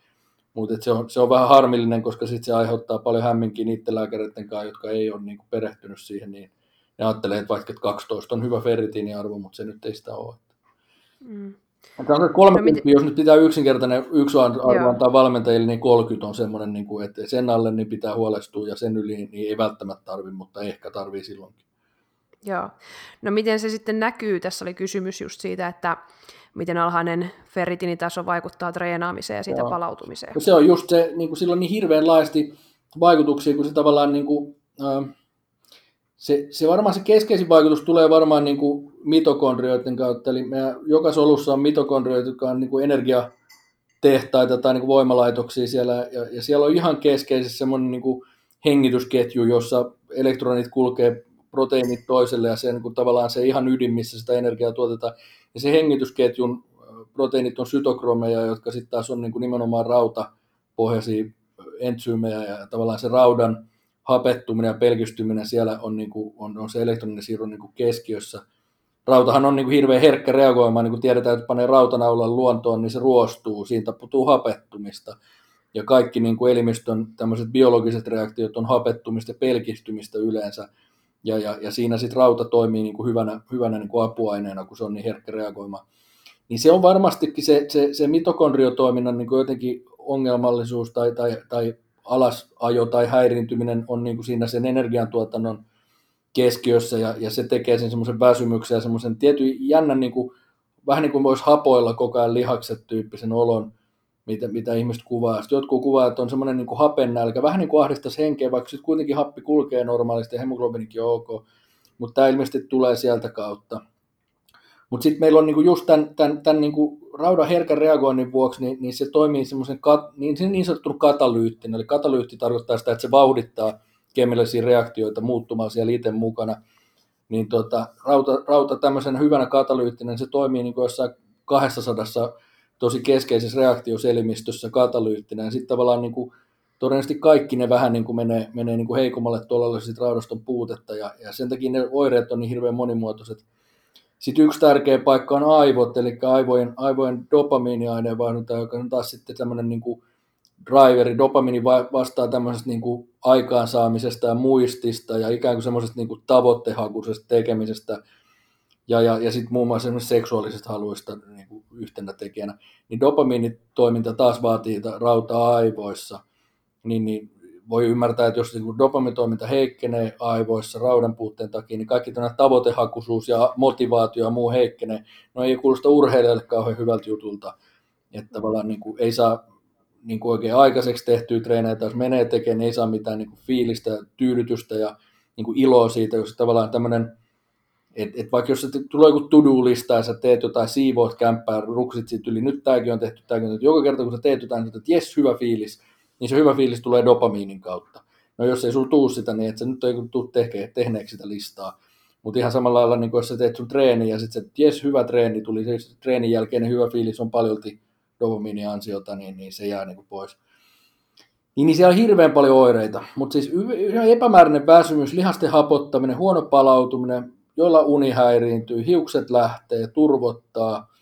mutta se on, se on vähän harmillinen, koska sitten se aiheuttaa paljon hämminkin niiden lääkäreiden kanssa, jotka ei ole niin perehtynyt siihen, niin ne ajattelee, että vaikka 12 on hyvä ferritiiniarvo, mutta se nyt ei sitä ole. Mm. On 30, no, jos nyt pitää yksinkertainen yksi arvo antaa valmentajille, niin 30 on semmoinen, niin kuin, että sen alle niin pitää huolestua ja sen yli niin ei välttämättä tarvi, mutta ehkä tarvii silloinkin. Joo. No miten se sitten näkyy? Tässä oli kysymys just siitä, että miten alhainen ferritinitaso vaikuttaa treenaamiseen ja siitä Joo. palautumiseen. Se on just se, niin kuin silloin niin hirveän laajasti vaikutuksia, kun se tavallaan niin kuin, äh, se, se varmaan se keskeisin vaikutus tulee varmaan niin kuin mitokondrioiden kautta, eli meidän joka solussa on mitokondrioita, jotka on niin kuin energiatehtaita tai niin kuin voimalaitoksia siellä, ja, ja siellä on ihan keskeisesti semmoinen niin hengitysketju, jossa elektronit kulkee proteiinit toiselle, ja se niin kuin tavallaan se ihan ydin, missä sitä energiaa tuotetaan. Ja se hengitysketjun proteiinit on sytokromeja, jotka sitten taas on niin kuin nimenomaan rautapohjaisia entsyymejä, ja tavallaan se raudan hapettuminen ja pelkistyminen siellä on, niin kuin, on, on se elektroninen siirro niin kuin keskiössä. Rautahan on niin kuin hirveän herkkä reagoimaan, niin kuin tiedetään, että panee rautanaulan luontoon, niin se ruostuu, siitä tapahtuu hapettumista. Ja kaikki niin kuin elimistön tämmöiset biologiset reaktiot on hapettumista ja pelkistymistä yleensä. Ja, ja, ja siinä sitten rauta toimii niin kuin hyvänä, hyvänä niin kuin apuaineena, kun se on niin herkkä reagoimaan. Niin se on varmastikin se, se, se mitokondriotoiminnan niin kuin jotenkin ongelmallisuus tai, tai, tai alasajo tai häiriintyminen on niin kuin siinä sen energiantuotannon keskiössä ja, ja se tekee sen semmoisen väsymyksen ja semmoisen tietyn jännän, niin kuin, vähän niin kuin voisi hapoilla koko ajan lihakset tyyppisen olon, mitä, mitä ihmiset kuvaa. Sitten jotkut kuvaa, että on semmoinen niin hapennälkä, vähän niin kuin ahdistaisi henkeä, vaikka sitten kuitenkin happi kulkee normaalisti ja hemoglobinikin on ok, mutta tämä ilmeisesti tulee sieltä kautta. Mutta sitten meillä on niinku just tämän, tämän, tämän niinku raudan herkän reagoinnin vuoksi, niin, niin se toimii semmoisen kat, niin, niin sanottu katalyyttin. Eli katalyytti tarkoittaa sitä, että se vauhdittaa kemiallisia reaktioita muuttumaan siellä itse mukana. Niin tota, rauta, rauta tämmöisenä hyvänä katalyyttinä, se toimii niin kuin jossain 200 tosi keskeisessä reaktioselimistössä katalyyttinä. Ja sitten tavallaan niin kuin, todennäköisesti kaikki ne vähän niin kuin menee, menee niin kuin heikommalle tuolla raudaston puutetta. Ja, ja sen takia ne oireet on niin hirveän monimuotoiset sitten yksi tärkeä paikka on aivot, eli aivojen, aivojen dopamiiniaineenvaihdunta, joka on taas sitten tämmöinen niin kuin driveri. Dopamiini vastaa tämmöisestä niin kuin aikaansaamisesta ja muistista ja ikään kuin semmoisesta niin kuin tavoittehakuisesta tekemisestä ja, ja, ja sitten muun muassa seksuaalisesta haluista niin kuin yhtenä tekijänä. Niin dopamiinitoiminta taas vaatii rautaa aivoissa, niin, niin voi ymmärtää, että jos niin dopamitoiminta heikkenee aivoissa raudan puutteen takia, niin kaikki tämä tavoitehakuisuus ja motivaatio ja muu heikkenee. No ei kuulosta urheilijalle kauhean hyvältä jutulta. Että tavallaan niin kuin, ei saa niin kuin oikein aikaiseksi tehtyä treenejä, jos menee tekemään, niin ei saa mitään niin kuin fiilistä, tyydytystä ja niin kuin iloa siitä, jos tavallaan tämmöinen, että et vaikka jos tulee joku to-do-lista ja sä teet jotain, siivoat kämppää, ruksit siitä yli, nyt tämäkin on tehty, tämäkin on tehty, joka kerta kun sä teet jotain, niin että jes, hyvä fiilis, niin se hyvä fiilis tulee dopamiinin kautta. No jos ei sulla tuu sitä, niin et sä nyt ei tule tehneeksi sitä listaa. Mutta ihan samalla lailla, niin jos sä teet sun treeni ja sitten se, jes, hyvä treeni tuli, se treenin jälkeinen hyvä fiilis on paljolti dopamiiniansiota, niin, niin se jää niin kuin pois. Niin, niin siellä on hirveän paljon oireita, mutta siis epämääräinen väsymys, lihasten hapottaminen, huono palautuminen, joilla uni häiriintyy, hiukset lähtee, turvottaa.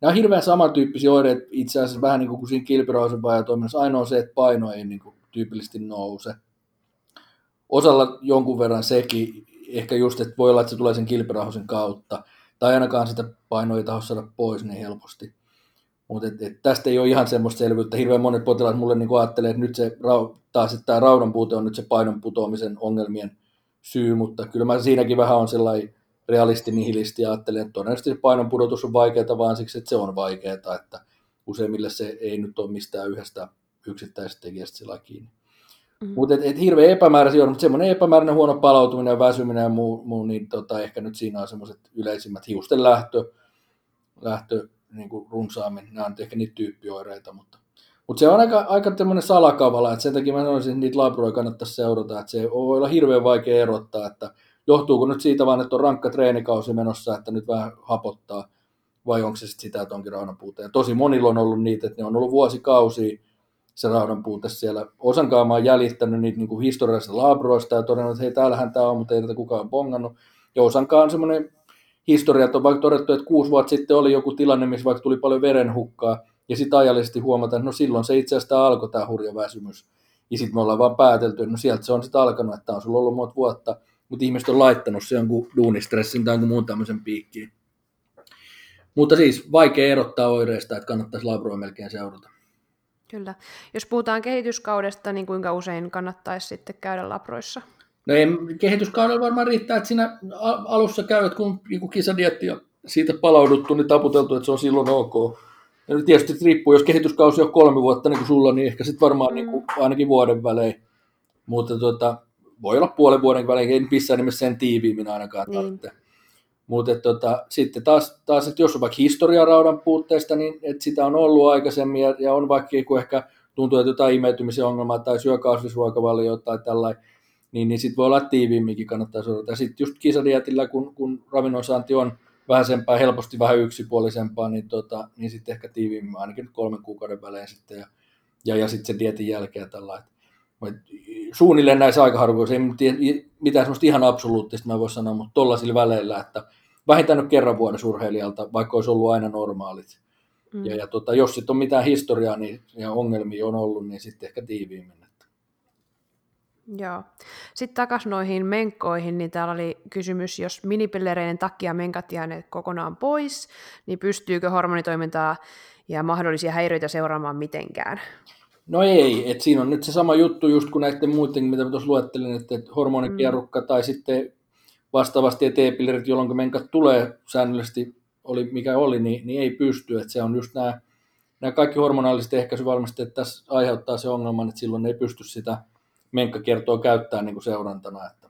Nämä on hirveän samantyyppisiä oireita itse asiassa vähän niin kuin siinä kilpirauhasen toiminnassa. Ainoa se, että paino ei niin kuin tyypillisesti nouse. Osalla jonkun verran sekin, ehkä just, että voi olla, että se tulee sen kilpirauhasen kautta. Tai ainakaan sitä painoa ei taho saada pois niin helposti. Mutta et, et tästä ei ole ihan semmoista selvyyttä. Hirveän monet potilaat mulle niin ajattelee, että nyt se, taas että tämä raudan puute on nyt se painon putoamisen ongelmien syy, mutta kyllä mä siinäkin vähän on sellainen realisti nihilisti ja ajattelen, että todennäköisesti se painon pudotus on vaikeaa vaan siksi, että se on vaikeaa, että useimmille se ei nyt ole mistään yhdestä yksittäisestä tekijästä sillä kiinni. Mm-hmm. Mutta et, et hirveän epämääräisiä on, mutta semmoinen epämääräinen huono palautuminen ja väsyminen ja muu, muu niin tota, ehkä nyt siinä on semmoiset yleisimmät hiusten lähtö, lähtö niin kuin runsaammin. Nämä on ehkä niitä tyyppioireita, mutta, mutta se on aika, aika tämmöinen salakavala, että sen takia mä sanoisin, että niitä labroja kannattaisi seurata, että se voi olla hirveän vaikea erottaa, että johtuuko nyt siitä vaan, että on rankka treenikausi menossa, että nyt vähän hapottaa, vai onko se sitten sitä, että onkin raudanpuute. Ja tosi monilla on ollut niitä, että ne on ollut vuosikausia se raudanpuute siellä. Osankaan mä oon jäljittänyt niitä niin historiallisista labroista ja todennut, että hei, täällähän tämä on, mutta ei tätä kukaan bongannut. Ja osankaan on semmoinen historiat on vaikka todettu, että kuusi vuotta sitten oli joku tilanne, missä vaikka tuli paljon verenhukkaa, ja sitten ajallisesti huomata, että no silloin se itse asiassa alkoi tämä hurja väsymys. Ja sitten me ollaan vaan päätelty, että no sieltä se on sitten alkanut, että on sulla ollut monta vuotta, mutta ihmiset on laittanut se jonkun duunistressin tai jonkun muun tämmöisen piikkiin. Mutta siis vaikea erottaa oireista, että kannattaisi labroa melkein seurata. Kyllä. Jos puhutaan kehityskaudesta, niin kuinka usein kannattaisi sitten käydä labroissa? No ei, kehityskaudella varmaan riittää, että siinä alussa käyt, kun joku kisadietti ja siitä palauduttu, niin taputeltu, että se on silloin ok. Ja tietysti riippuu, jos kehityskausi on kolme vuotta niin kuin sulla, niin ehkä sitten varmaan niin kuin, ainakin vuoden välein. Mutta tota, voi olla puolen vuoden välein, ei missään nimessä sen tiiviimmin ainakaan niin. tarvitse. Mutta tota, sitten taas, taas, että jos on vaikka historia raudan puutteesta, niin että sitä on ollut aikaisemmin ja, ja on vaikka kun ehkä tuntuu, että jotain imeytymisen ongelmaa tai syökasvisruokavalio tai tällainen, niin, niin sitten voi olla tiiviimminkin kannattaa seurata. Ja sitten just kisadietillä, kun, kun ravinnonsaanti on vähäisempää, helposti vähän yksipuolisempaa, niin, tota, niin sitten ehkä tiiviimmin, ainakin kolmen kuukauden välein sitten, ja, ja, ja sitten sen dietin jälkeen tällä. Suunnilleen näissä aikaharvoissa ei mitään semmoista ihan absoluuttista mä voin sanoa, mutta tuollaisilla väleillä, että vähintään nyt kerran vuodessa urheilijalta, vaikka olisi ollut aina normaalit. Mm. Ja, ja tota, jos sitten on mitään historiaa niin, ja ongelmia on ollut, niin sitten ehkä tiiviimmin. Joo. Sitten takaisin noihin menkkoihin, niin täällä oli kysymys, jos minipillereiden takia menkat jääneet kokonaan pois, niin pystyykö hormonitoimintaa ja mahdollisia häiriöitä seuraamaan mitenkään? No ei, että siinä on nyt se sama juttu just kuin näiden muiden, mitä tuossa luettelin, että, hormonikierrukka mm. tai sitten vastaavasti että e-pillerit, jolloin menkat tulee säännöllisesti, oli mikä oli, niin, niin ei pysty, että se on just nämä, nämä kaikki hormonaaliset ehkäisyvalmisteet tässä aiheuttaa se ongelman, että silloin ei pysty sitä Menkka kertoo käyttää niin kuin seurantana. Että,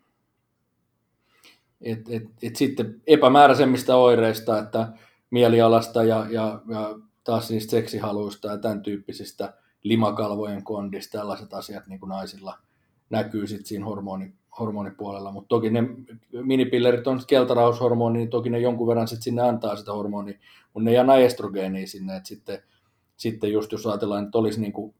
et, et, et sitten epämääräisemmistä oireista, että mielialasta ja, ja, ja taas niistä seksihaluista ja tämän tyyppisistä limakalvojen kondista, tällaiset asiat niin kuin naisilla näkyy sitten siinä hormoni, hormonipuolella, mutta toki ne minipillerit on keltaraushormoni, niin toki ne jonkun verran sitten sinne antaa sitä hormonia, mutta ne ei anna estrogeenia sinne, että sitten, sitten just jos ajatellaan, että olisi niin kuin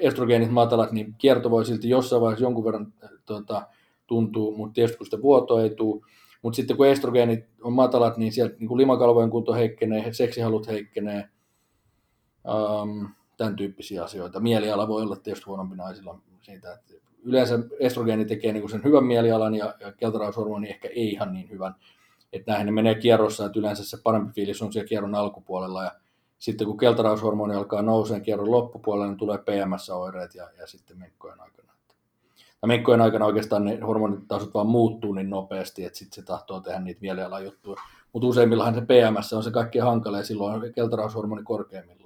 estrogeenit matalat, niin kierto voi silti jossain vaiheessa jonkun verran tuota, tuntuu, mutta tietysti kun sitä vuoto ei tule, mutta sitten kun estrogeenit on matalat, niin sieltä niin kuin limakalvojen kunto heikkenee, seksihalut heikkenee, um, tämän tyyppisiä asioita. Mieliala voi olla tietysti huonompi naisilla siitä, että yleensä estrogeeni tekee niin sen hyvän mielialan ja, ja keltaraushormoni ehkä ei ihan niin hyvän. Että näihin ne menee kierrossa, että yleensä se parempi fiilis on siellä kierron alkupuolella ja sitten kun keltaraushormoni alkaa nouseen kierron loppupuolella, niin tulee PMS-oireet ja, ja sitten menkkojen aikana. Ja menkkojen aikana oikeastaan ne hormonitasot vaan muuttuu niin nopeasti, että sitten se tahtoo tehdä niitä mielialajuttuja. Mutta useimmillahan se PMS on se kaikkein hankala ja silloin on keltaraushormoni korkeimmillaan.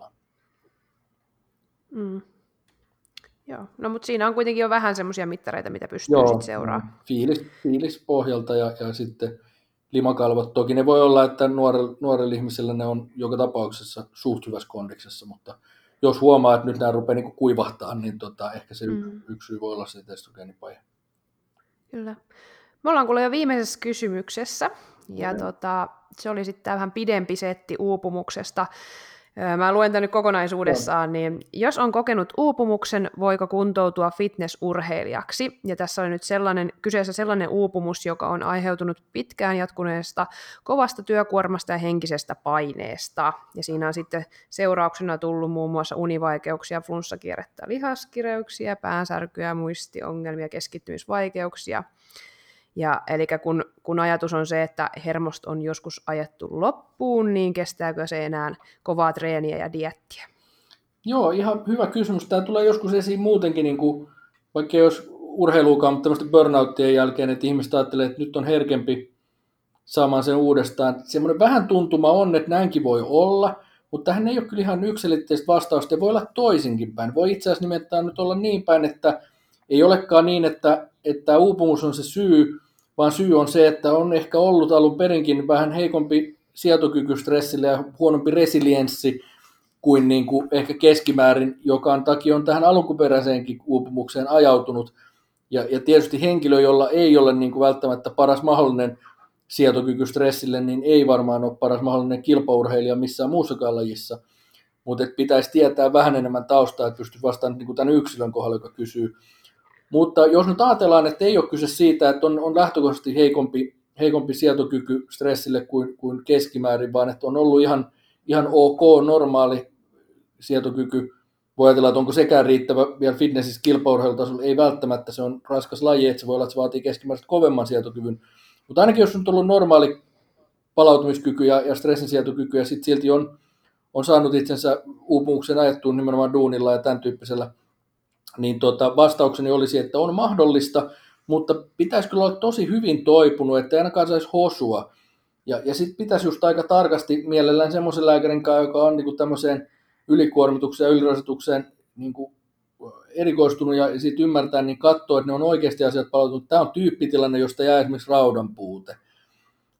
Mm. Joo, no mutta siinä on kuitenkin jo vähän semmoisia mittareita, mitä pystyy sitten seuraamaan. Fiilis, fiilis pohjalta ja, ja sitten limakalvot. Toki ne voi olla, että nuorella, nuorella ihmisellä ne on joka tapauksessa suht hyvässä kondiksessa, mutta jos huomaa, että nyt nämä rupeaa niin kuivahtaa, niin tota, ehkä se mm. yksi syy voi olla se estrogeenipaja. Kyllä. Me ollaan kuule jo viimeisessä kysymyksessä, ja okay. tota, se oli sitten vähän pidempi setti uupumuksesta. Mä luen tämän nyt kokonaisuudessaan, niin jos on kokenut uupumuksen, voiko kuntoutua fitnessurheilijaksi? Ja tässä on nyt sellainen, kyseessä sellainen uupumus, joka on aiheutunut pitkään jatkuneesta kovasta työkuormasta ja henkisestä paineesta. Ja siinä on sitten seurauksena tullut muun muassa univaikeuksia, flunssakierrettä, lihaskireyksiä, päänsärkyä, muistiongelmia, keskittymisvaikeuksia – ja, eli kun, kun ajatus on se, että hermosto on joskus ajettu loppuun, niin kestääkö se enää kovaa treeniä ja diettiä? Joo, ihan hyvä kysymys. Tämä tulee joskus esiin muutenkin, niin kuin, vaikka jos urheiluukaan, mutta tämmöisten burnouttien jälkeen, että ihmiset ajattelee, että nyt on herkempi saamaan sen uudestaan. Semmoinen vähän tuntuma on, että näinkin voi olla, mutta tähän ei ole kyllä ihan yksilitteistä vastausta, voi olla toisinkin päin. Voi itse asiassa nimittäin nyt olla niin päin, että ei olekaan niin, että, että uupumus on se syy, vaan syy on se, että on ehkä ollut alun perinkin vähän heikompi sietokyky stressille ja huonompi resilienssi kuin, niin kuin ehkä keskimäärin, joka takia on tähän alkuperäiseenkin uupumukseen ajautunut. Ja, ja tietysti henkilö, jolla ei ole niin kuin välttämättä paras mahdollinen sietokyky stressille, niin ei varmaan ole paras mahdollinen kilpaurheilija missään muussakaan lajissa. Mutta pitäisi tietää vähän enemmän taustaa, että pystyisi vastaamaan niin kuin tämän yksilön kohdalla, joka kysyy. Mutta jos nyt ajatellaan, että ei ole kyse siitä, että on, on lähtökohtaisesti heikompi, heikompi sietokyky stressille kuin, kuin keskimäärin, vaan että on ollut ihan, ihan ok, normaali sietokyky. Voi ajatella, että onko sekään riittävä vielä fitnessissä kilpaurheilutasolla. Ei välttämättä, se on raskas laji, että se voi olla, että se vaatii keskimääräistä kovemman sietokyvyn. Mutta ainakin jos on tullut normaali palautumiskyky ja, ja stressin sietokyky ja sitten silti on, on saanut itsensä uupumuksen ajettuun nimenomaan duunilla ja tämän tyyppisellä – niin tota, vastaukseni olisi, että on mahdollista, mutta pitäisi kyllä olla tosi hyvin toipunut, että ainakaan saisi hosua. Ja, ja sitten pitäisi just aika tarkasti mielellään semmoisen lääkärin kanssa, joka on niin kuin tämmöiseen ylikuormitukseen ja ylirasitukseen niin kuin erikoistunut ja sitten ymmärtää, niin katsoa, että ne on oikeasti asiat palautunut. Tämä on tyyppitilanne, josta jää esimerkiksi raudan puute.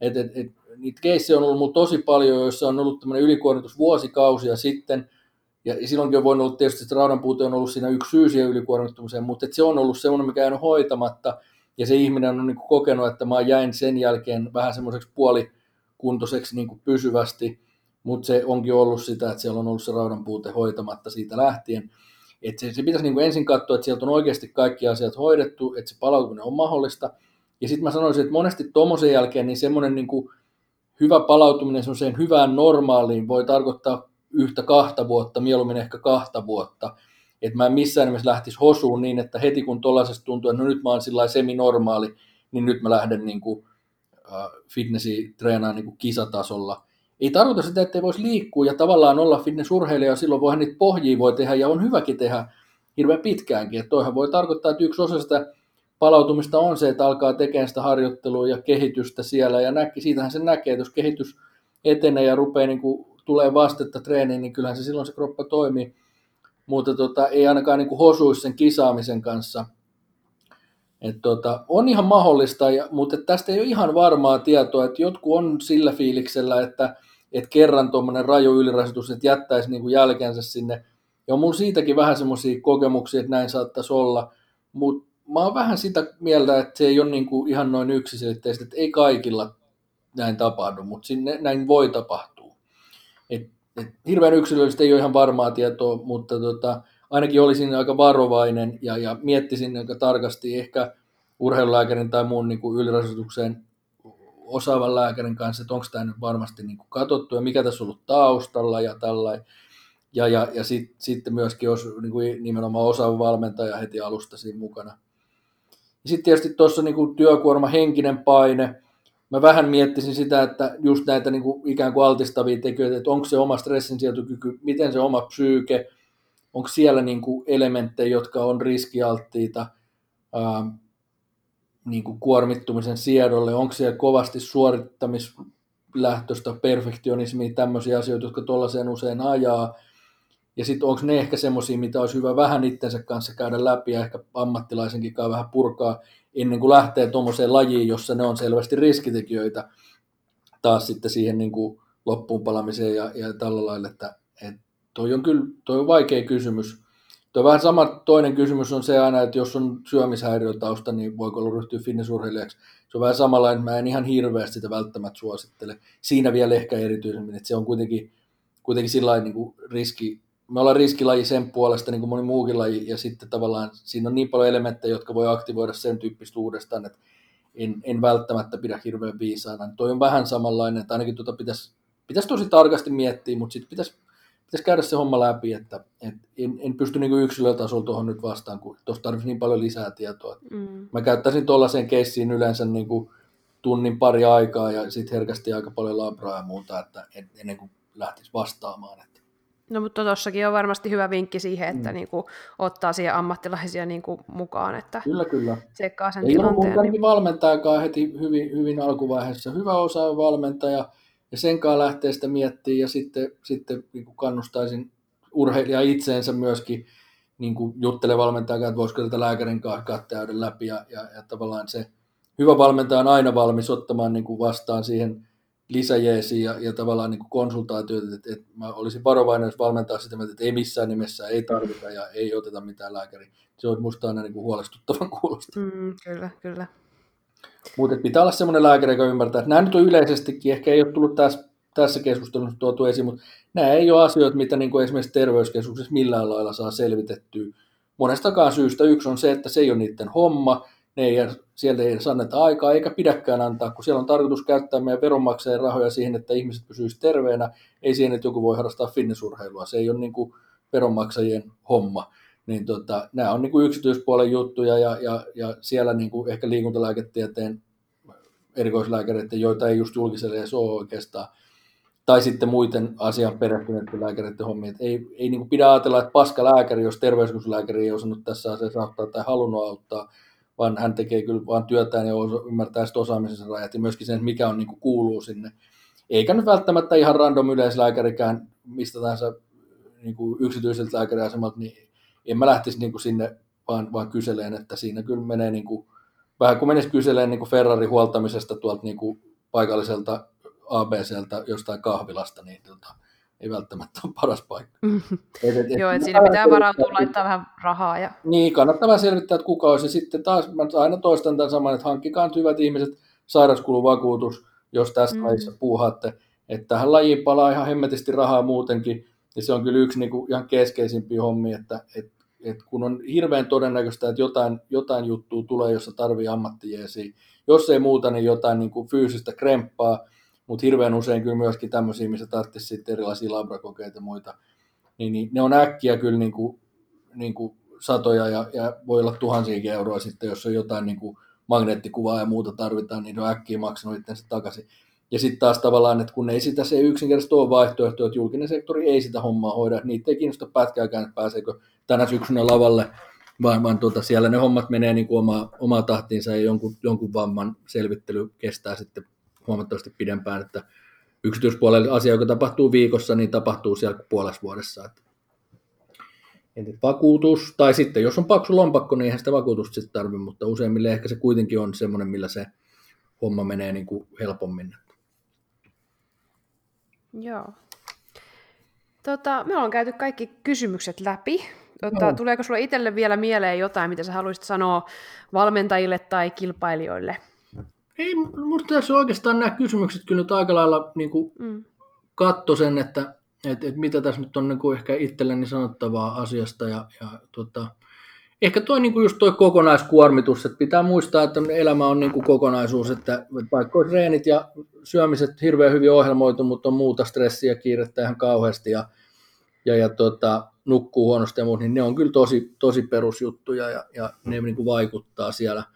Et, et, et, niitä keissejä on ollut tosi paljon, joissa on ollut tämmöinen ylikuormitus vuosikausia sitten, ja, silloinkin on voinut olla tietysti, että raudan puute on ollut siinä yksi syy siihen ylikuormittumiseen, mutta se on ollut semmoinen, mikä on hoitamatta, ja se ihminen on niin kuin kokenut, että mä jäin sen jälkeen vähän semmoiseksi puolikuntoiseksi niin kuin pysyvästi, mutta se onkin ollut sitä, että siellä on ollut se raudan puute hoitamatta siitä lähtien. Et se, se pitäisi niin kuin ensin katsoa, että sieltä on oikeasti kaikki asiat hoidettu, että se palautuminen on mahdollista. Ja sitten mä sanoisin, että monesti tuommoisen jälkeen niin semmoinen niin kuin hyvä palautuminen semmoiseen hyvään normaaliin voi tarkoittaa yhtä kahta vuotta, mieluummin ehkä kahta vuotta. Että mä en missään nimessä lähtisi hosuun niin, että heti kun tuollaisesta tuntuu, että no nyt mä oon sillä semi-normaali, niin nyt mä lähden niin kuin, äh, fitnessi treenaamaan niin kuin kisatasolla. Ei tarkoita sitä, että ei voisi liikkua ja tavallaan olla fitnessurheilija, ja silloin voihan niitä pohjia voi tehdä ja on hyväkin tehdä hirveän pitkäänkin. Että toihan voi tarkoittaa, että yksi osa sitä palautumista on se, että alkaa tekemään sitä harjoittelua ja kehitystä siellä ja näki, siitähän se näkee, että jos kehitys etenee ja rupeaa niin kuin tulee vastetta treeniin, niin kyllähän se silloin se kroppa toimii. Mutta tota, ei ainakaan niin hosuisi sen kisaamisen kanssa. Et tota, on ihan mahdollista, ja, mutta tästä ei ole ihan varmaa tietoa, että jotkut on sillä fiiliksellä, että, että kerran tuommoinen raju ylirasitus, että jättäisi niin kuin jälkensä sinne. Ja on mulla siitäkin vähän semmoisia kokemuksia, että näin saattaisi olla, mutta mä oon vähän sitä mieltä, että se ei ole niin ihan noin yksiselitteistä, että ei kaikilla näin tapahdu, mutta sinne, näin voi tapahtua. Hirveän yksilöllisesti ei ole ihan varmaa tietoa, mutta tota, ainakin olisin aika varovainen ja, ja miettisin aika tarkasti ehkä urheilulääkärin tai muun niin ylirasitukseen osaavan lääkärin kanssa, että onko tämä nyt varmasti niin kuin katsottu ja mikä tässä on ollut taustalla ja tällainen. Ja, ja, ja sitten sit myöskin olisi niin kuin nimenomaan osaava valmentaja heti alusta siinä mukana. Sitten tietysti tuossa niin työkuorma, henkinen paine, mä vähän miettisin sitä, että just näitä niin kuin ikään kuin altistavia tekijöitä, että onko se oma stressinsietokyky, miten se oma psyyke, onko siellä niin kuin elementtejä, jotka on riskialttiita ää, niin kuin kuormittumisen siedolle, onko siellä kovasti suorittamislähtöistä perfektionismia, tämmöisiä asioita, jotka tuollaiseen usein ajaa, ja sitten onko ne ehkä semmoisia, mitä olisi hyvä vähän itsensä kanssa käydä läpi ja ehkä ammattilaisenkin vähän purkaa, ennen kuin lähtee tuommoiseen lajiin, jossa ne on selvästi riskitekijöitä taas sitten siihen niin kuin loppuun palamiseen ja, ja tällä lailla, että, että toi on kyllä toi on vaikea kysymys. Tuo vähän sama toinen kysymys on se aina, että jos on syömishäiriötausta, niin voiko olla ryhtyä finnisurheilijaksi. Se on vähän samanlainen, että mä en ihan hirveästi sitä välttämättä suosittele. Siinä vielä ehkä erityisemmin, että se on kuitenkin, kuitenkin sillä niin riski, me ollaan riskilaji sen puolesta, niin kuin moni muukin laji, ja sitten tavallaan siinä on niin paljon elementtejä, jotka voi aktivoida sen tyyppistä uudestaan, että en, en välttämättä pidä hirveän viisaana. Toi on vähän samanlainen, että ainakin tuota pitäisi, pitäisi tosi tarkasti miettiä, mutta sitten pitäisi, pitäisi käydä se homma läpi, että, että en, en pysty niin yksilötasolla tuohon nyt vastaan, kun tuossa tarvitsisi niin paljon lisää tietoa. Mm. Mä käyttäisin tuollaiseen keissiin yleensä niin kuin tunnin pari aikaa ja sitten herkästi aika paljon labraa ja muuta, että ennen kuin lähtisi vastaamaan. Että No mutta tuossakin on varmasti hyvä vinkki siihen, että mm. niinku, ottaa siihen ammattilaisia niinku, mukaan, että kyllä, kyllä. tsekkaa sen ja tilanteen. Niin... valmentajakaan heti hyvin, hyvin alkuvaiheessa. Hyvä osa valmentaja ja sen kanssa lähtee sitä miettimään ja sitten, sitten niin kuin kannustaisin urheilija itseensä myöskin niin kuin juttele valmentajakaan, että voisiko tätä lääkärin kanssa käydä läpi ja, ja, ja, tavallaan se hyvä valmentaja on aina valmis ottamaan niin kuin vastaan siihen lisäjeesi ja, ja tavallaan niin konsultaatioita, että, että mä olisin varovainen, jos valmentaa sitä, että ei missään nimessä, ei tarvita ja ei oteta mitään lääkäriä. Se on musta aina niin huolestuttavan kuulosta. Mm, kyllä, kyllä. Mutta pitää olla semmoinen lääkäri, joka ymmärtää, että nämä nyt on yleisestikin, ehkä ei ole tullut tässä, tässä keskustelussa tuotu esiin, mutta nämä ei ole asioita, mitä niin kuin esimerkiksi terveyskeskuksessa millään lailla saa selvitettyä. Monestakaan syystä yksi on se, että se ei ole niiden homma, ne ei, sieltä ei edes anneta aikaa eikä pidäkään antaa, kun siellä on tarkoitus käyttää meidän veronmaksajien rahoja siihen, että ihmiset pysyisivät terveenä, ei siihen, että joku voi harrastaa finnisurheilua. Se ei ole niin kuin veronmaksajien homma. Niin tota, nämä on niin kuin yksityispuolen juttuja ja, ja, ja siellä niin kuin ehkä liikuntalääketieteen erikoislääkäreiden, joita ei just julkiselle edes ole oikeastaan, tai sitten muiden asian perehtyneiden lääkäreiden hommia. Et ei, ei niin kuin pidä ajatella, että paska lääkäri, jos terveyskeskuslääkäri ei osannut tässä asiassa auttaa tai halunnut auttaa, vaan hän tekee kyllä vaan työtään ja ymmärtää sitä osaamisen rajat ja myöskin sen, mikä on niin kuin kuuluu sinne. Eikä nyt välttämättä ihan random yleislääkärikään mistä tahansa niin kuin yksityiseltä lääkäriasemalta, niin en mä lähtisi niin kuin sinne vaan, vaan kyseleen, että siinä kyllä menee niin kuin, vähän kuin menisi kyseleen niin kuin Ferrari huoltamisesta tuolta niin kuin paikalliselta ABCltä jostain kahvilasta, niin tota, ei välttämättä ole paras paikka. et, et, Joo, että siinä pitää varautua laittaa vähän rahaa. Ja... Niin, kannattaa vähän selvittää, että kuka olisi. Sitten taas mä aina toistan tämän saman, että hankkikaa hyvät ihmiset sairauskuluvakuutus, jos tästä mm. lajissa puuhaatte. Että tähän lajiin palaa ihan hemmetisti rahaa muutenkin, ja se on kyllä yksi niin kuin ihan keskeisimpiä hommia, että et, et kun on hirveän todennäköistä, että jotain, jotain juttua tulee, jossa tarvii ammattijeesiä, jos ei muuta, niin jotain niin kuin fyysistä kremppaa, mutta hirveän usein kyllä myöskin tämmöisiä, missä tarvitsisi sitten erilaisia labrakokeita ja muita, niin, niin ne on äkkiä kyllä niin kuin, niin kuin satoja ja, ja voi olla tuhansiakin euroa sitten, jos on jotain niin kuin magneettikuvaa ja muuta tarvitaan, niin ne on äkkiä maksanut itsensä takaisin. Ja sitten taas tavallaan, että kun ei sitä se yksinkertaisesti ole vaihtoehto, että julkinen sektori ei sitä hommaa hoida, niitä ei kiinnosta pätkääkään, että pääseekö tänä syksynä lavalle, vaan, vaan tuota, siellä ne hommat menee niin kuin omaa, omaa tahtiinsa ja jonkun, jonkun vamman selvittely kestää sitten huomattavasti pidempään, että yksityispuolella asia, joka tapahtuu viikossa, niin tapahtuu siellä puolessa vuodessa. Että, vakuutus, tai sitten jos on paksu lompakko, niin eihän sitä vakuutusta sitten tarvitse, mutta useimmille ehkä se kuitenkin on semmoinen, millä se homma menee niin kuin helpommin. Joo. Tota, me ollaan käyty kaikki kysymykset läpi. Tota, no. Tuleeko sinulle itselle vielä mieleen jotain, mitä sä haluaisit sanoa valmentajille tai kilpailijoille? Ei, minusta tässä oikeastaan nämä kysymykset kyllä nyt aika lailla niin kuin mm. katto sen, että et, et mitä tässä nyt on niin kuin ehkä itselleni sanottavaa asiasta. Ja, ja tota, ehkä toi niin kuin just toi kokonaiskuormitus, että pitää muistaa, että elämä on niin kuin kokonaisuus, että vaikka olisi reenit ja syömiset hirveän hyvin ohjelmoitu, mutta on muuta stressiä ja kiirettä ihan kauheasti ja, ja, ja tota, nukkuu huonosti ja muut, niin ne on kyllä tosi, tosi perusjuttuja ja, ja ne niin kuin vaikuttaa siellä –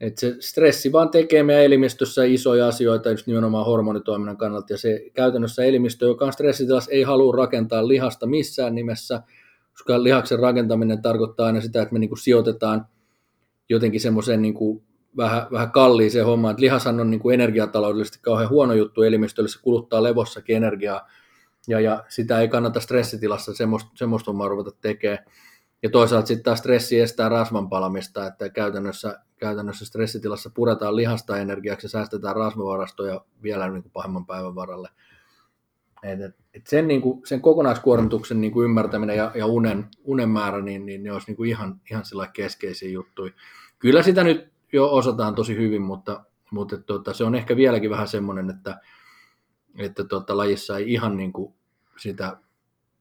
et se stressi vaan tekee meidän elimistössä isoja asioita just nimenomaan hormonitoiminnan kannalta, ja se käytännössä elimistö, joka on stressitilassa, ei halua rakentaa lihasta missään nimessä, koska lihaksen rakentaminen tarkoittaa aina sitä, että me niinku sijoitetaan jotenkin semmoiseen niinku vähän, vähän kalliiseen hommaan, että lihashan on niinku energiataloudellisesti kauhean huono juttu elimistölle, se kuluttaa levossakin energiaa, ja, ja sitä ei kannata stressitilassa semmoista, semmoista ruveta tekemään. Ja toisaalta sitten taas stressi estää rasvan palamista, että käytännössä, käytännössä stressitilassa puretaan lihasta energiaksi ja säästetään rasvavarastoja vielä niin kuin pahemman päivän varalle. Et, et, et sen, niin kuin, sen kokonaiskuormituksen niin kuin ymmärtäminen ja, ja unen, unen määrä, niin, niin ne olisi niin kuin ihan, ihan keskeisiä juttuja. Kyllä sitä nyt jo osataan tosi hyvin, mutta, mutta tuota, se on ehkä vieläkin vähän semmoinen, että, että tuota, lajissa ei ihan niin kuin sitä,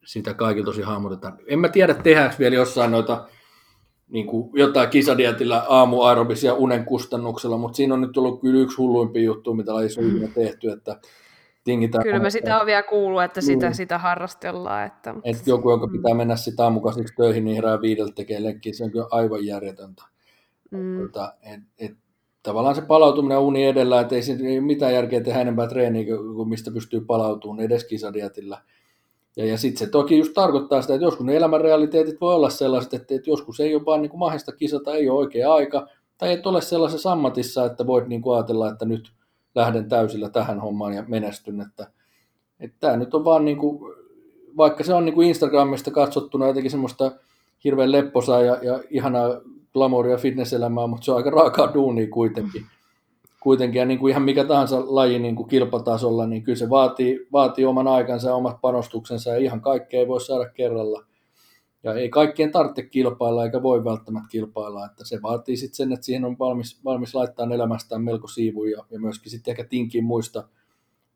sitä kaikilla tosi hahmoteta. En mä tiedä, tehdäänkö vielä jossain noita niin kuin jotain kisadietillä aamuaerobisia unen kustannuksella, mutta siinä on nyt ollut kyllä yksi hulluimpi juttu, mitä lajissa on mm. tehty, että tingitään. Kyllä me sitä on vielä kuullut, että sitä, mm. sitä harrastellaan. Että... Et joku, joka pitää mennä sitä aamukasiksi töihin, niin herää viideltä tekee lenkkiä, se on kyllä aivan järjetöntä. Mm. Tota, et, et, tavallaan se palautuminen on uni edellä, että ei, ei ole mitään järkeä tehdä enempää treeniä kuin mistä pystyy palautumaan edes kisadietillä. Ja, ja sitten se toki just tarkoittaa sitä, että joskus ne elämän realiteetit voi olla sellaiset, että, että joskus ei ole vaan niin kuin mahdollista kisata, ei ole oikea aika, tai et ole sellaisessa ammatissa, että voit niin kuin ajatella, että nyt lähden täysillä tähän hommaan ja menestyn. Että, että tämä nyt on vaan, niin kuin, vaikka se on niin kuin Instagramista katsottuna jotenkin semmoista hirveän lepposaa ja, ja ihanaa glamouria fitnesselämää, mutta se on aika raakaa duunia kuitenkin. Kuitenkin ja niin kuin ihan mikä tahansa laji niin kuin kilpatasolla, niin kyllä se vaatii, vaatii oman aikansa ja omat panostuksensa ja ihan kaikkea ei voi saada kerralla. Ja ei kaikkien tarvitse kilpailla eikä voi välttämättä kilpailla, että se vaatii sitten sen, että siihen on valmis, valmis laittaa elämästään melko siivuja ja, myöskin sitten ehkä tinkiin muista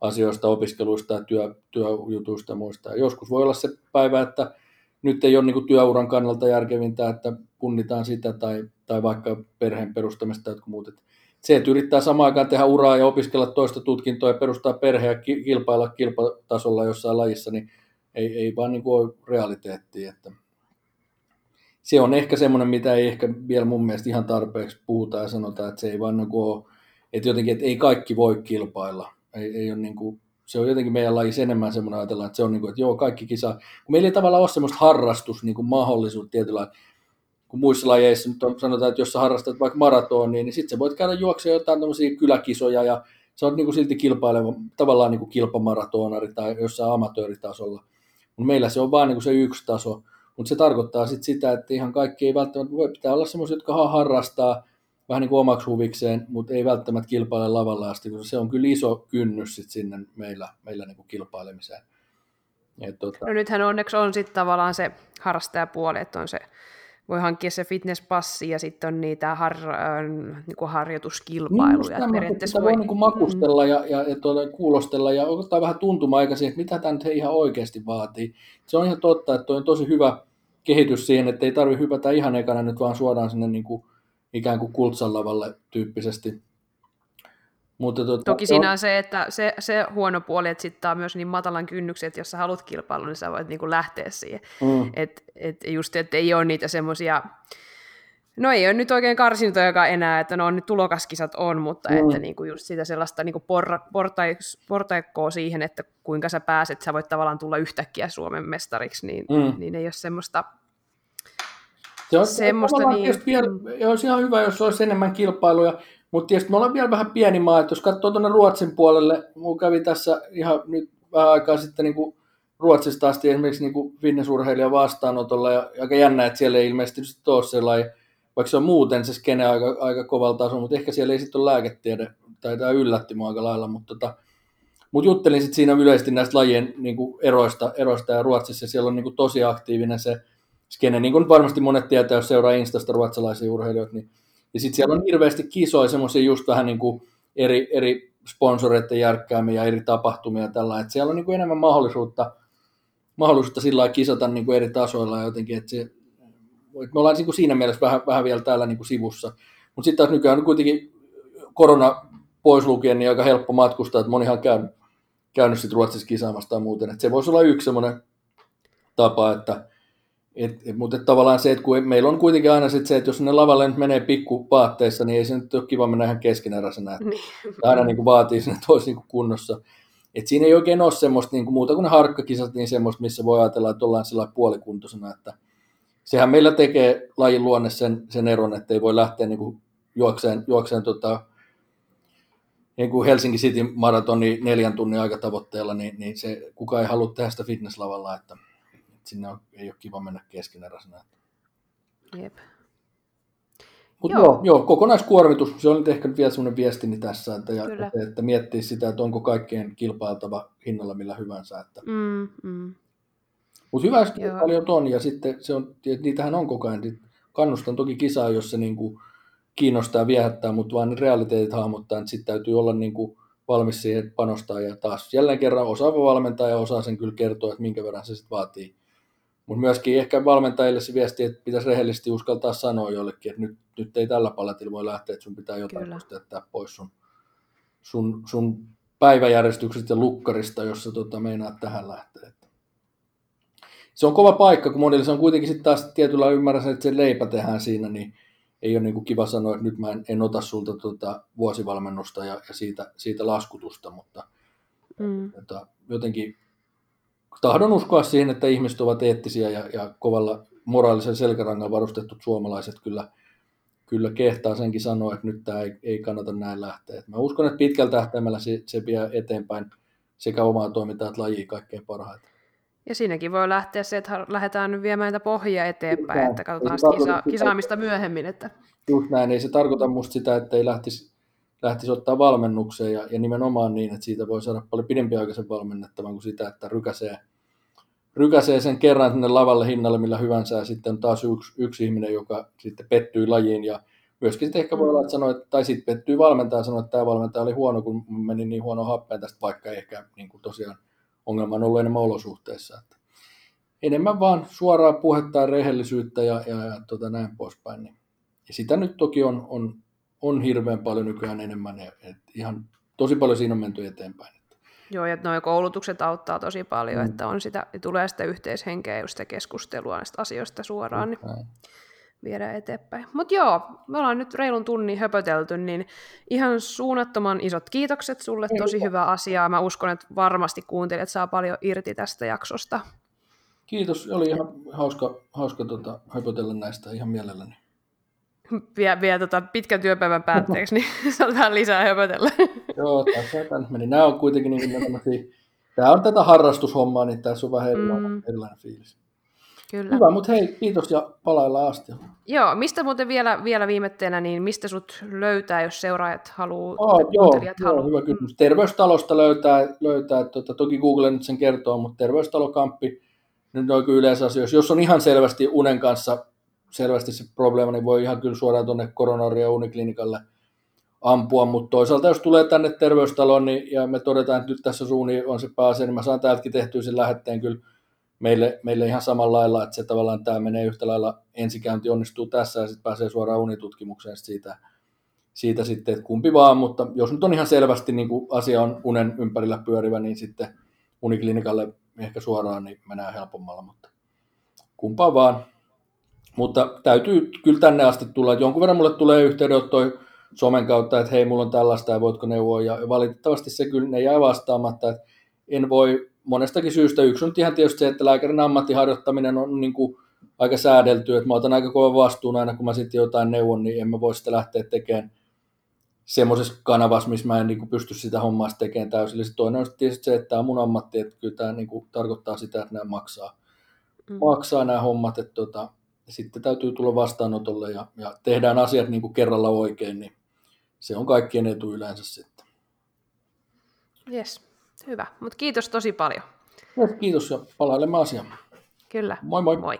asioista, opiskeluista ja työ, työjutuista ja muista. Ja joskus voi olla se päivä, että nyt ei ole niin kuin työuran kannalta järkevintä, että punnitaan sitä tai, tai vaikka perheen perustamista tai jotkut muut. Että se, että yrittää samaan aikaan tehdä uraa ja opiskella toista tutkintoa ja perustaa perhe ja kilpailla kilpatasolla jossain lajissa, niin ei, ei vaan niin kuin ole realiteettia. Että se on ehkä semmoinen, mitä ei ehkä vielä mun mielestä ihan tarpeeksi puhuta ja sanota, että se ei vaan niin kuin ole, että jotenkin, että ei kaikki voi kilpailla. Ei, ei ole niin kuin, se on jotenkin meidän lajissa enemmän semmoinen ajatellaan, että se on niin kuin, että joo, kaikki kisa, meillä ei tavallaan ole semmoista harrastus, niin kuin tietyllä kun muissa lajeissa nyt on, sanotaan, että jos sä harrastat vaikka maratonia, niin sitten sä voit käydä juoksemaan jotain tämmöisiä kyläkisoja ja sä oot niin kuin silti kilpaileva, tavallaan niin kuin kilpamaratonari tai jossain amatööritasolla. Mutta meillä se on vain niin kuin se yksi taso, mutta se tarkoittaa sit sitä, että ihan kaikki ei välttämättä voi, pitää olla semmoisia, jotka harrastaa vähän niin kuin omaksi huvikseen, mutta ei välttämättä kilpaile lavalla asti, koska se on kyllä iso kynnys sit sinne meillä, meillä niin kuin kilpailemiseen. Et, tota... no nythän onneksi on sitten tavallaan se harrastajapuoli, että on se voi hankkia se fitnesspassi ja sitten on niitä har, äh, niin kuin harjoituskilpailuja. Niin, periaatteessa voi, voi niin kuin makustella mm. ja, ja, ja tuolla, kuulostella ja ottaa vähän tuntuma aikaisin, että mitä tämä nyt ihan oikeasti vaatii. Se on ihan totta, että on tosi hyvä kehitys siihen, että ei tarvitse hypätä ihan ekana nyt vaan suoraan sinne niin kuin, ikään kuin kultsan lavalle tyyppisesti mutta tuota, Toki siinä on se, että se, se huono puoli, että sitten on myös niin matalan kynnyksen, että jos sä haluat kilpailla, niin sä voit niinku lähteä siihen. Mm. Et, et just, että ei ole niitä semmoisia, no ei ole nyt oikein karsintoja enää, että no nyt tulokaskisat on, mutta mm. että niinku just sitä sellaista niinku porra, portaikkoa siihen, että kuinka sä pääset, sä voit tavallaan tulla yhtäkkiä Suomen mestariksi, niin, mm. niin ei ole semmoista se on, semmoista niin... Vielä, olisi ihan hyvä, jos olisi enemmän kilpailuja. Mutta tietysti me ollaan vielä vähän pieni maa, että jos katsoo tuonne Ruotsin puolelle, mulla kävi tässä ihan nyt vähän aikaa sitten niin kuin Ruotsista asti esimerkiksi niin kuin fitnessurheilija vastaanotolla, ja aika jännä, että siellä ei ilmeisesti ole sellainen, vaikka se on muuten se skene aika, aika kovalla tasolla, mutta ehkä siellä ei sitten ole lääketiede, tai tämä yllätti mua aika lailla, mutta tota, mut juttelin sitten siinä yleisesti näistä lajien niin kuin eroista, eroista, ja Ruotsissa. Siellä on niin kuin tosi aktiivinen se skene, niin kuin varmasti monet tietää, jos seuraa Instasta ruotsalaisia urheilijoita, niin ja sitten siellä on hirveästi kisoja, semmoisia just vähän niin kuin eri, eri sponsoreiden järkkäämiä ja eri tapahtumia tällä, että siellä on niin kuin enemmän mahdollisuutta, mahdollisuutta sillä kisata niin kuin eri tasoilla jotenkin, että, se, että me ollaan niin kuin siinä mielessä vähän, vähän vielä täällä niin kuin sivussa. Mutta sitten taas nykyään kuitenkin korona pois lukien niin aika helppo matkustaa, että monihan on käynyt, käynyt sitten Ruotsissa kisaamassa tai muuten. Että se voisi olla yksi semmoinen tapa, että et, et, mutta et tavallaan se, että kun meillä on kuitenkin aina sit se, että jos ne lavalle nyt menee pikkupaatteissa, niin ei se nyt ole kiva mennä ihan keskeneräisenä. Niin. Aina niin kuin vaatii sinne toisi niin kunnossa. Et siinä ei oikein ole semmoista niin kuin muuta kuin ne harkkakisat, niin semmoista, missä voi ajatella, että ollaan sillä puolikuntoisena. Että sehän meillä tekee lajin luonne sen, sen eron, että ei voi lähteä niin kuin juokseen, juokseen tota, niin kuin Helsinki City maratoni neljän tunnin aikatavoitteella, niin, niin se, kuka ei halua tehdä sitä fitnesslavalla, että sinne on, ei ole kiva mennä keskeneräisenä. Jep. Mutta joo. joo, joo, kokonaiskuormitus, se on nyt ehkä vielä sellainen viestini tässä, että, ja, Kyllä. että, että miettii sitä, että onko kaikkien kilpailtava hinnalla millä hyvänsä. Että. Mm, mm. Mutta hyvä paljon on, ja sitten se on, niitähän on koko ajan. Niin kannustan toki kisaa, jos se niin kuin kiinnostaa ja viehättää, mutta vaan ne realiteetit hahmottaa, että sitten täytyy olla niin kuin valmis siihen panostaa, ja taas jälleen kerran osaava valmentaja osaa sen kyllä kertoa, että minkä verran se sitten vaatii mutta myöskin ehkä valmentajille se viesti, että pitäisi rehellisesti uskaltaa sanoa jollekin, että nyt, nyt ei tällä paletilla voi lähteä, että sun pitää jotain jättää pois sun, sun, sun päiväjärjestykset ja lukkarista, jos sä tota, meinaat tähän lähteä. Se on kova paikka, kun monille se on kuitenkin sitten taas tietyllä ymmärrän, että se leipä tehdään siinä, niin ei ole niin kuin kiva sanoa, että nyt mä en, en ota sulta tuota vuosivalmennusta ja, ja siitä, siitä laskutusta, mutta mm. tota, jotenkin tahdon uskoa siihen, että ihmiset ovat eettisiä ja, ja kovalla moraalisen selkärangalla varustetut suomalaiset kyllä, kyllä kehtaa senkin sanoa, että nyt tämä ei, ei kannata näin lähteä. Et mä uskon, että pitkällä tähtäimellä se, se vie eteenpäin sekä omaa toimintaa että lajia kaikkein parhaiten. Ja siinäkin voi lähteä se, että lähdetään nyt viemään näitä pohjia eteenpäin, Kyllä. että katsotaan sitä kisa, kisaamista myöhemmin. Että... Just näin, ei se tarkoita musta sitä, että ei lähtisi, lähtisi ottaa valmennukseen ja, ja nimenomaan niin, että siitä voi saada paljon pidempiaikaisen valmennettavan kuin sitä, että rykäsee – rykäsee sen kerran sinne lavalle hinnalle millä hyvänsä ja sitten on taas yksi, yksi ihminen, joka sitten pettyy lajiin ja myöskin sitten ehkä voi olla, että sanoo, tai sitten pettyy valmentaja ja sanoo, että tämä valmentaja oli huono, kun meni niin huono happeen tästä, vaikka ehkä niin kuin tosiaan ongelma on ollut enemmän olosuhteissa. Että enemmän vaan suoraa puhetta ja rehellisyyttä ja, ja, ja tota näin poispäin. Niin. Ja sitä nyt toki on, on, on hirveän paljon nykyään enemmän ja et ihan tosi paljon siinä on menty eteenpäin. Joo, ja nuo koulutukset auttaa tosi paljon, mm. että on sitä, tulee sitä yhteishenkeä ja sitä keskustelua näistä asioista suoraan, niin viedä eteenpäin. Mutta joo, me ollaan nyt reilun tunnin höpötelty, niin ihan suunnattoman isot kiitokset sulle, tosi hyvä asia. Mä uskon, että varmasti kuuntelijat saa paljon irti tästä jaksosta. Kiitos, oli ihan hauska, hauska tota, höpötellä näistä ihan mielelläni vielä, vielä tota pitkän työpäivän päätteeksi, niin saa vähän lisää höpötellä. Joo, tässä tämä meni. Nämä on kuitenkin niin Tämä on tätä harrastushommaa, niin tässä on vähän erilainen, mm. erilainen fiilis. Kyllä. Hyvä, mutta hei, kiitos ja palaillaan asti. Joo, mistä muuten vielä, vielä viimetteenä, niin mistä sut löytää, jos seuraajat haluaa, oh, joo, joo, hyvä kysymys. Terveystalosta löytää, löytää tota, toki Google nyt sen kertoo, mutta terveystalokamppi, nyt on yleensä asioissa, jos on ihan selvästi unen kanssa selvästi se probleema, niin voi ihan kyllä suoraan tuonne koronaria uniklinikalle ampua, mutta toisaalta jos tulee tänne terveystaloon niin, ja me todetaan, että nyt tässä suuni on se pääasia, niin mä saan täältäkin tehtyä sen lähetteen kyllä meille, meille ihan samalla lailla, että se tavallaan tämä menee yhtä lailla, ensikäynti onnistuu tässä ja sitten pääsee suoraan unitutkimukseen siitä, siitä sitten, että kumpi vaan, mutta jos nyt on ihan selvästi niin kuin asia on unen ympärillä pyörivä, niin sitten uniklinikalle ehkä suoraan niin menee helpommalla, mutta kumpaa vaan. Mutta täytyy kyllä tänne asti tulla, että jonkun verran mulle tulee yhteydenottoja somen kautta, että hei, mulla on tällaista ja voitko neuvoa, ja valitettavasti se kyllä ne jäi vastaamatta, että en voi monestakin syystä. Yksi on ihan tietysti se, että lääkärin ammattiharjoittaminen on niin kuin aika säädelty, että mä otan aika kova vastuun aina, kun mä sitten jotain neuvon, niin en mä voi sitä lähteä tekemään semmoisessa kanavassa, missä mä en niin kuin pysty sitä hommaa tekemään täysin. Eli toinen on tietysti se, että tämä on mun ammatti, että kyllä tämä niin kuin tarkoittaa sitä, että nämä maksaa, mm. maksaa nämä hommat, että tota, sitten täytyy tulla vastaanotolle ja, ja tehdään asiat niin kuin kerralla oikein, niin se on kaikkien etu yleensä sitten. Yes, hyvä. Mutta kiitos tosi paljon. Kiitos ja palailemme asiaan. Kyllä. Moi moi. Moi.